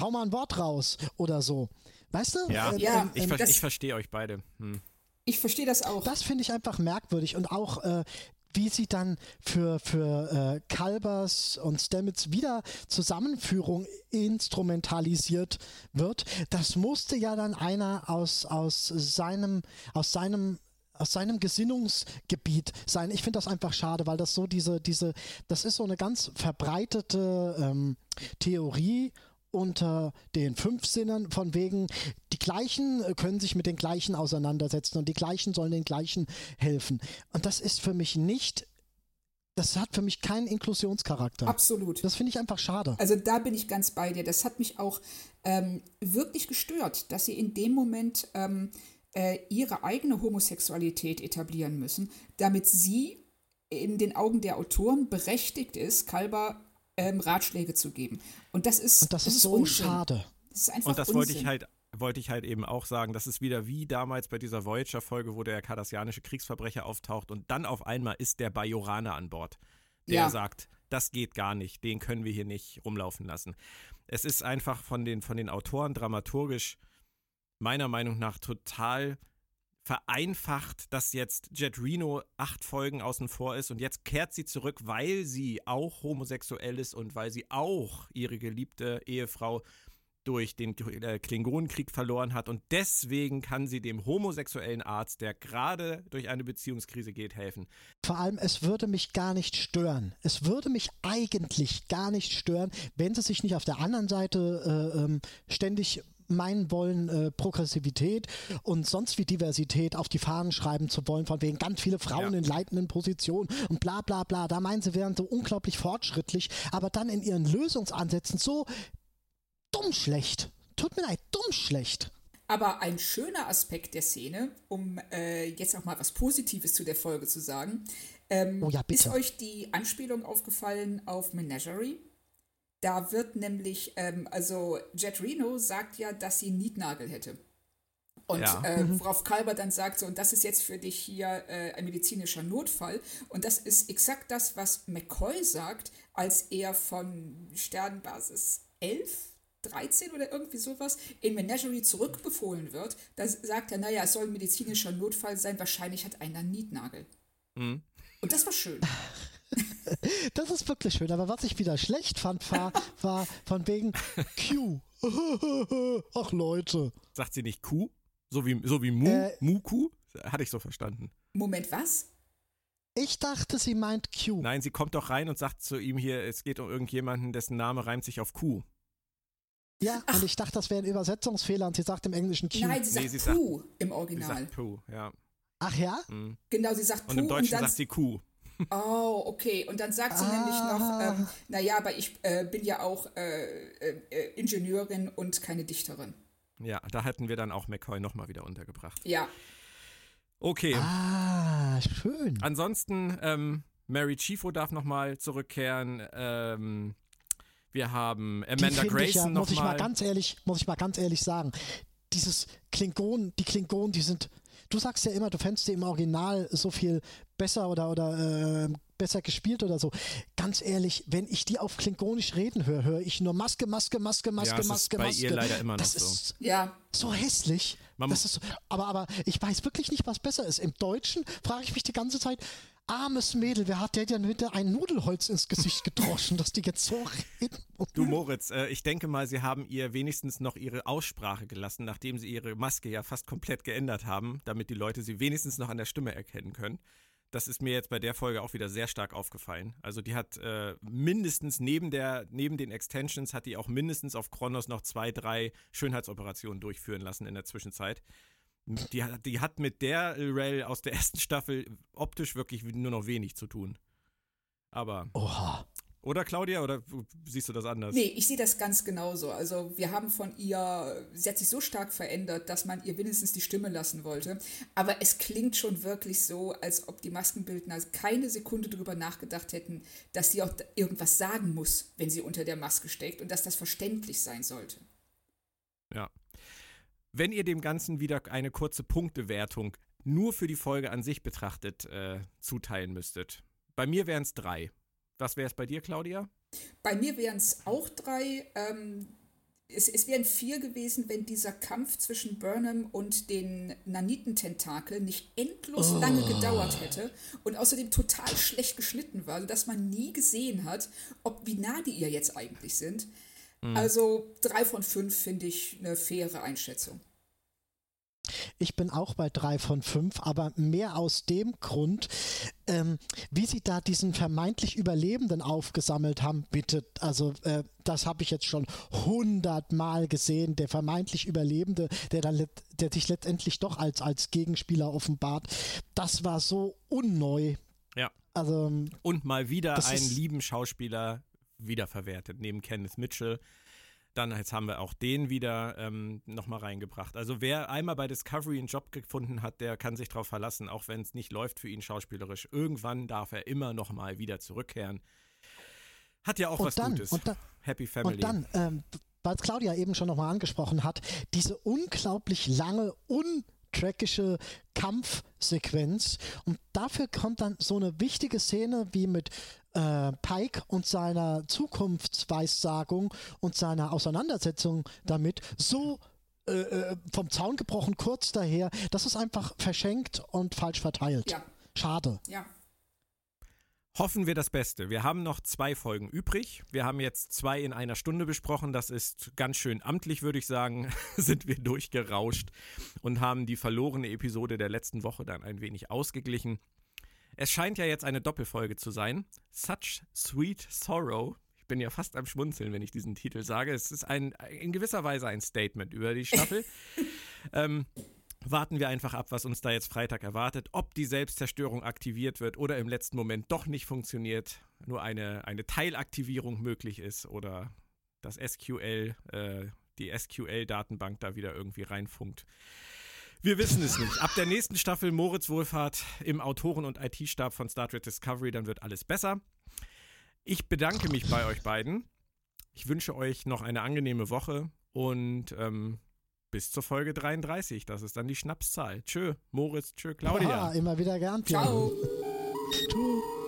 hau mal ein Wort raus oder so. Weißt du? Ja, ähm, ja ähm, ich, ver ich verstehe euch beide. Hm. Ich verstehe das auch. Das finde ich einfach merkwürdig und auch äh, wie sie dann für, für äh, Kalbers und Stamets wieder Zusammenführung instrumentalisiert wird, das musste ja dann einer aus, aus seinem, aus seinem aus seinem Gesinnungsgebiet sein. Ich finde das einfach schade, weil das so diese, diese, das ist so eine ganz verbreitete ähm, Theorie unter den fünf Sinnen von wegen, die gleichen können sich mit den gleichen auseinandersetzen und die gleichen sollen den gleichen helfen. Und das ist für mich nicht das hat für mich keinen Inklusionscharakter. Absolut. Das finde ich einfach schade. Also da bin ich ganz bei dir. Das hat mich auch ähm, wirklich gestört, dass sie in dem Moment ähm, äh, ihre eigene Homosexualität etablieren müssen, damit sie in den Augen der Autoren berechtigt ist, Kalber ähm, Ratschläge zu geben. Und das ist, Und das, das ist, so Unsinn. schade. Das ist einfach Und das Unsinn. wollte ich halt wollte ich halt eben auch sagen, das ist wieder wie damals bei dieser Voyager-Folge, wo der kardassianische Kriegsverbrecher auftaucht und dann auf einmal ist der Bajoraner an Bord, der ja. sagt, das geht gar nicht, den können wir hier nicht rumlaufen lassen. Es ist einfach von den, von den Autoren dramaturgisch meiner Meinung nach total vereinfacht, dass jetzt Jet Reno acht Folgen außen vor ist und jetzt kehrt sie zurück, weil sie auch homosexuell ist und weil sie auch ihre geliebte Ehefrau durch den äh, Klingonenkrieg verloren hat und deswegen kann sie dem homosexuellen Arzt, der gerade durch eine Beziehungskrise geht, helfen. Vor allem, es würde mich gar nicht stören. Es würde mich eigentlich gar nicht stören, wenn sie sich nicht auf der anderen Seite äh, ähm, ständig meinen wollen, äh, Progressivität und sonst wie Diversität auf die Fahnen schreiben zu wollen, von wegen ganz viele Frauen Ja. in leitenden Positionen und bla bla bla. Da meinen sie, wären so unglaublich fortschrittlich, aber dann in ihren Lösungsansätzen so dumm schlecht. Tut mir leid, dumm schlecht. Aber ein schöner Aspekt der Szene, um äh, jetzt auch mal was Positives zu der Folge zu sagen, ähm, Oh ja, bitte. ist euch die Anspielung aufgefallen auf Menagerie? Da wird nämlich, ähm, also Jet Reno sagt ja, dass sie einen Nietnagel hätte. Und Ja. äh, worauf Kalber dann sagt, so, und das ist jetzt für dich hier äh, ein medizinischer Notfall. Und das ist exakt das, was McCoy sagt, als er von Sternbasis 11, 13 oder irgendwie sowas in Menagerie zurückbefohlen wird. Da sagt er, naja, es soll ein medizinischer Notfall sein, wahrscheinlich hat einer einen Nietnagel. Mhm. Und das war schön. Das ist wirklich schön, aber was ich wieder schlecht fand, war, war von wegen Q. Ach Leute. Sagt sie nicht Kuh? So wie, so wie Mu? Äh, Mu-Kuh? Hatte ich so verstanden. Moment, was? Ich dachte, sie meint Q. Nein, sie kommt doch rein und sagt zu ihm hier, es geht um irgendjemanden, dessen Name reimt sich auf Kuh. Ja, und ich dachte, das wäre ein Übersetzungsfehler und sie sagt im Englischen Q. Nein, sie sagt Nee, sie sagt- Puh im Sie Original. sagt Puh, ja. Ach ja? Mhm. Genau, sie sagt Und Puh im Deutschen und dann sagt sie Kuh. Oh, okay. Und dann sagt sie nämlich noch, Ah. ähm, naja, aber ich äh, bin ja auch äh, äh, äh, Ingenieurin und keine Dichterin. Ja, da hätten wir dann auch McCoy nochmal wieder untergebracht. Ja, Okay. Ah, schön. Ansonsten, ähm, Mary Chifo darf nochmal zurückkehren. Ähm, wir haben Amanda finde ich ja, Grayson muss ich mal nochmal. ganz ehrlich, muss ich mal ganz ehrlich sagen, dieses Klingon, die Klingonen, die sind, du sagst ja immer, du fändest die im Original so viel besser oder, oder äh, besser gespielt oder so. Ganz ehrlich, wenn ich die auf Klingonisch reden höre, höre ich nur Maske, Maske, Maske, Maske, ja, es Maske, ist bei Maske. ihr leider immer noch das so. ist ja. so hässlich. Man das ist so, aber, aber ich weiß wirklich nicht, was besser ist. Im Deutschen frage ich mich die ganze Zeit, armes Mädel, wer hat der denn wieder ein Nudelholz ins Gesicht gedroschen, dass die jetzt so reden? Du Moritz, äh, ich denke mal, sie haben ihr wenigstens noch ihre Aussprache gelassen, nachdem sie ihre Maske ja fast komplett geändert haben, damit die Leute sie wenigstens noch an der Stimme erkennen können. Das ist mir jetzt bei der Folge auch wieder sehr stark aufgefallen. Also die hat äh, mindestens neben der neben den Extensions hat die auch mindestens auf Kronos noch zwei, drei Schönheitsoperationen durchführen lassen in der Zwischenzeit. Die, hat- die hat mit der Rel aus der ersten Staffel optisch wirklich nur noch wenig zu tun. Aber Oha. oder Claudia oder siehst du das anders? Nee, ich sehe das ganz genauso. Also wir haben von ihr, sie hat sich so stark verändert, dass man ihr wenigstens die Stimme lassen wollte. Aber es klingt schon wirklich so, als ob die Maskenbildner keine Sekunde drüber nachgedacht hätten, dass sie auch irgendwas sagen muss, wenn sie unter der Maske steckt und dass das verständlich sein sollte. Ja. Wenn ihr dem Ganzen wieder eine kurze Punktewertung nur für die Folge an sich betrachtet äh, zuteilen müsstet. Bei mir wären es drei. Was wäre es bei dir, Claudia? Bei mir wären es auch drei. Ähm, es, es wären vier gewesen, wenn dieser Kampf zwischen Burnham und den Nanitententakeln nicht endlos lange gedauert hätte und außerdem total schlecht geschnitten war, sodass man nie gesehen hat, ob wie nah die ihr jetzt eigentlich sind. Also drei von fünf finde ich eine faire Einschätzung. Ich bin auch bei drei von fünf, aber mehr aus dem Grund, ähm, wie sie da diesen vermeintlich Überlebenden aufgesammelt haben. Bitte, also äh, das habe ich jetzt schon hundertmal gesehen. Der vermeintlich Überlebende, der dann, der sich letztendlich doch als als Gegenspieler offenbart. Das war so unneu. Ja. Also Und mal wieder einen lieben Schauspieler wiederverwertet, neben Kenneth Mitchell. Dann jetzt haben wir auch den wieder ähm, nochmal reingebracht. Also wer einmal bei Discovery einen Job gefunden hat, der kann sich darauf verlassen, auch wenn es nicht läuft für ihn schauspielerisch. Irgendwann darf er immer nochmal wieder zurückkehren. Hat ja auch und was dann, Gutes. und dann, Happy Family. Und dann, ähm, weil es Claudia eben schon nochmal angesprochen hat, diese unglaublich lange, untrackische Kampfsequenz. Und dafür kommt dann so eine wichtige Szene wie mit äh, Pike und seiner Zukunftsweissagung und seiner Auseinandersetzung damit so äh, äh, vom Zaun gebrochen, kurz daher. Das ist einfach verschenkt und falsch verteilt. Ja, Schade. ja. Hoffen wir das Beste. Wir haben noch zwei Folgen übrig. Wir haben jetzt zwei in einer Stunde besprochen. Das ist ganz schön amtlich, würde ich sagen. Sind wir durchgerauscht und haben die verlorene Episode der letzten Woche dann ein wenig ausgeglichen. Es scheint ja jetzt eine Doppelfolge zu sein. Such Sweet Sorrow. Ich bin ja fast am Schmunzeln, wenn ich diesen Titel sage. Es ist ein, in gewisser Weise ein Statement über die Staffel. ähm, warten wir einfach ab, was uns da jetzt Freitag erwartet. Ob die Selbstzerstörung aktiviert wird oder im letzten Moment doch nicht funktioniert, nur eine, eine Teilaktivierung möglich ist oder das SQL, äh, die SQL-Datenbank da wieder irgendwie reinfunkt. Wir wissen es nicht. Ab der nächsten Staffel Moritz Wohlfahrt im Autoren- und IT-Stab von Star Trek Discovery, dann wird alles besser. Ich bedanke mich bei euch beiden. Ich wünsche euch noch eine angenehme Woche und ähm, bis zur Folge 33. Das ist dann die Schnapszahl. Tschö, Moritz, tschö, Claudia. Ja, immer wieder gern. Ciao. Tschüss.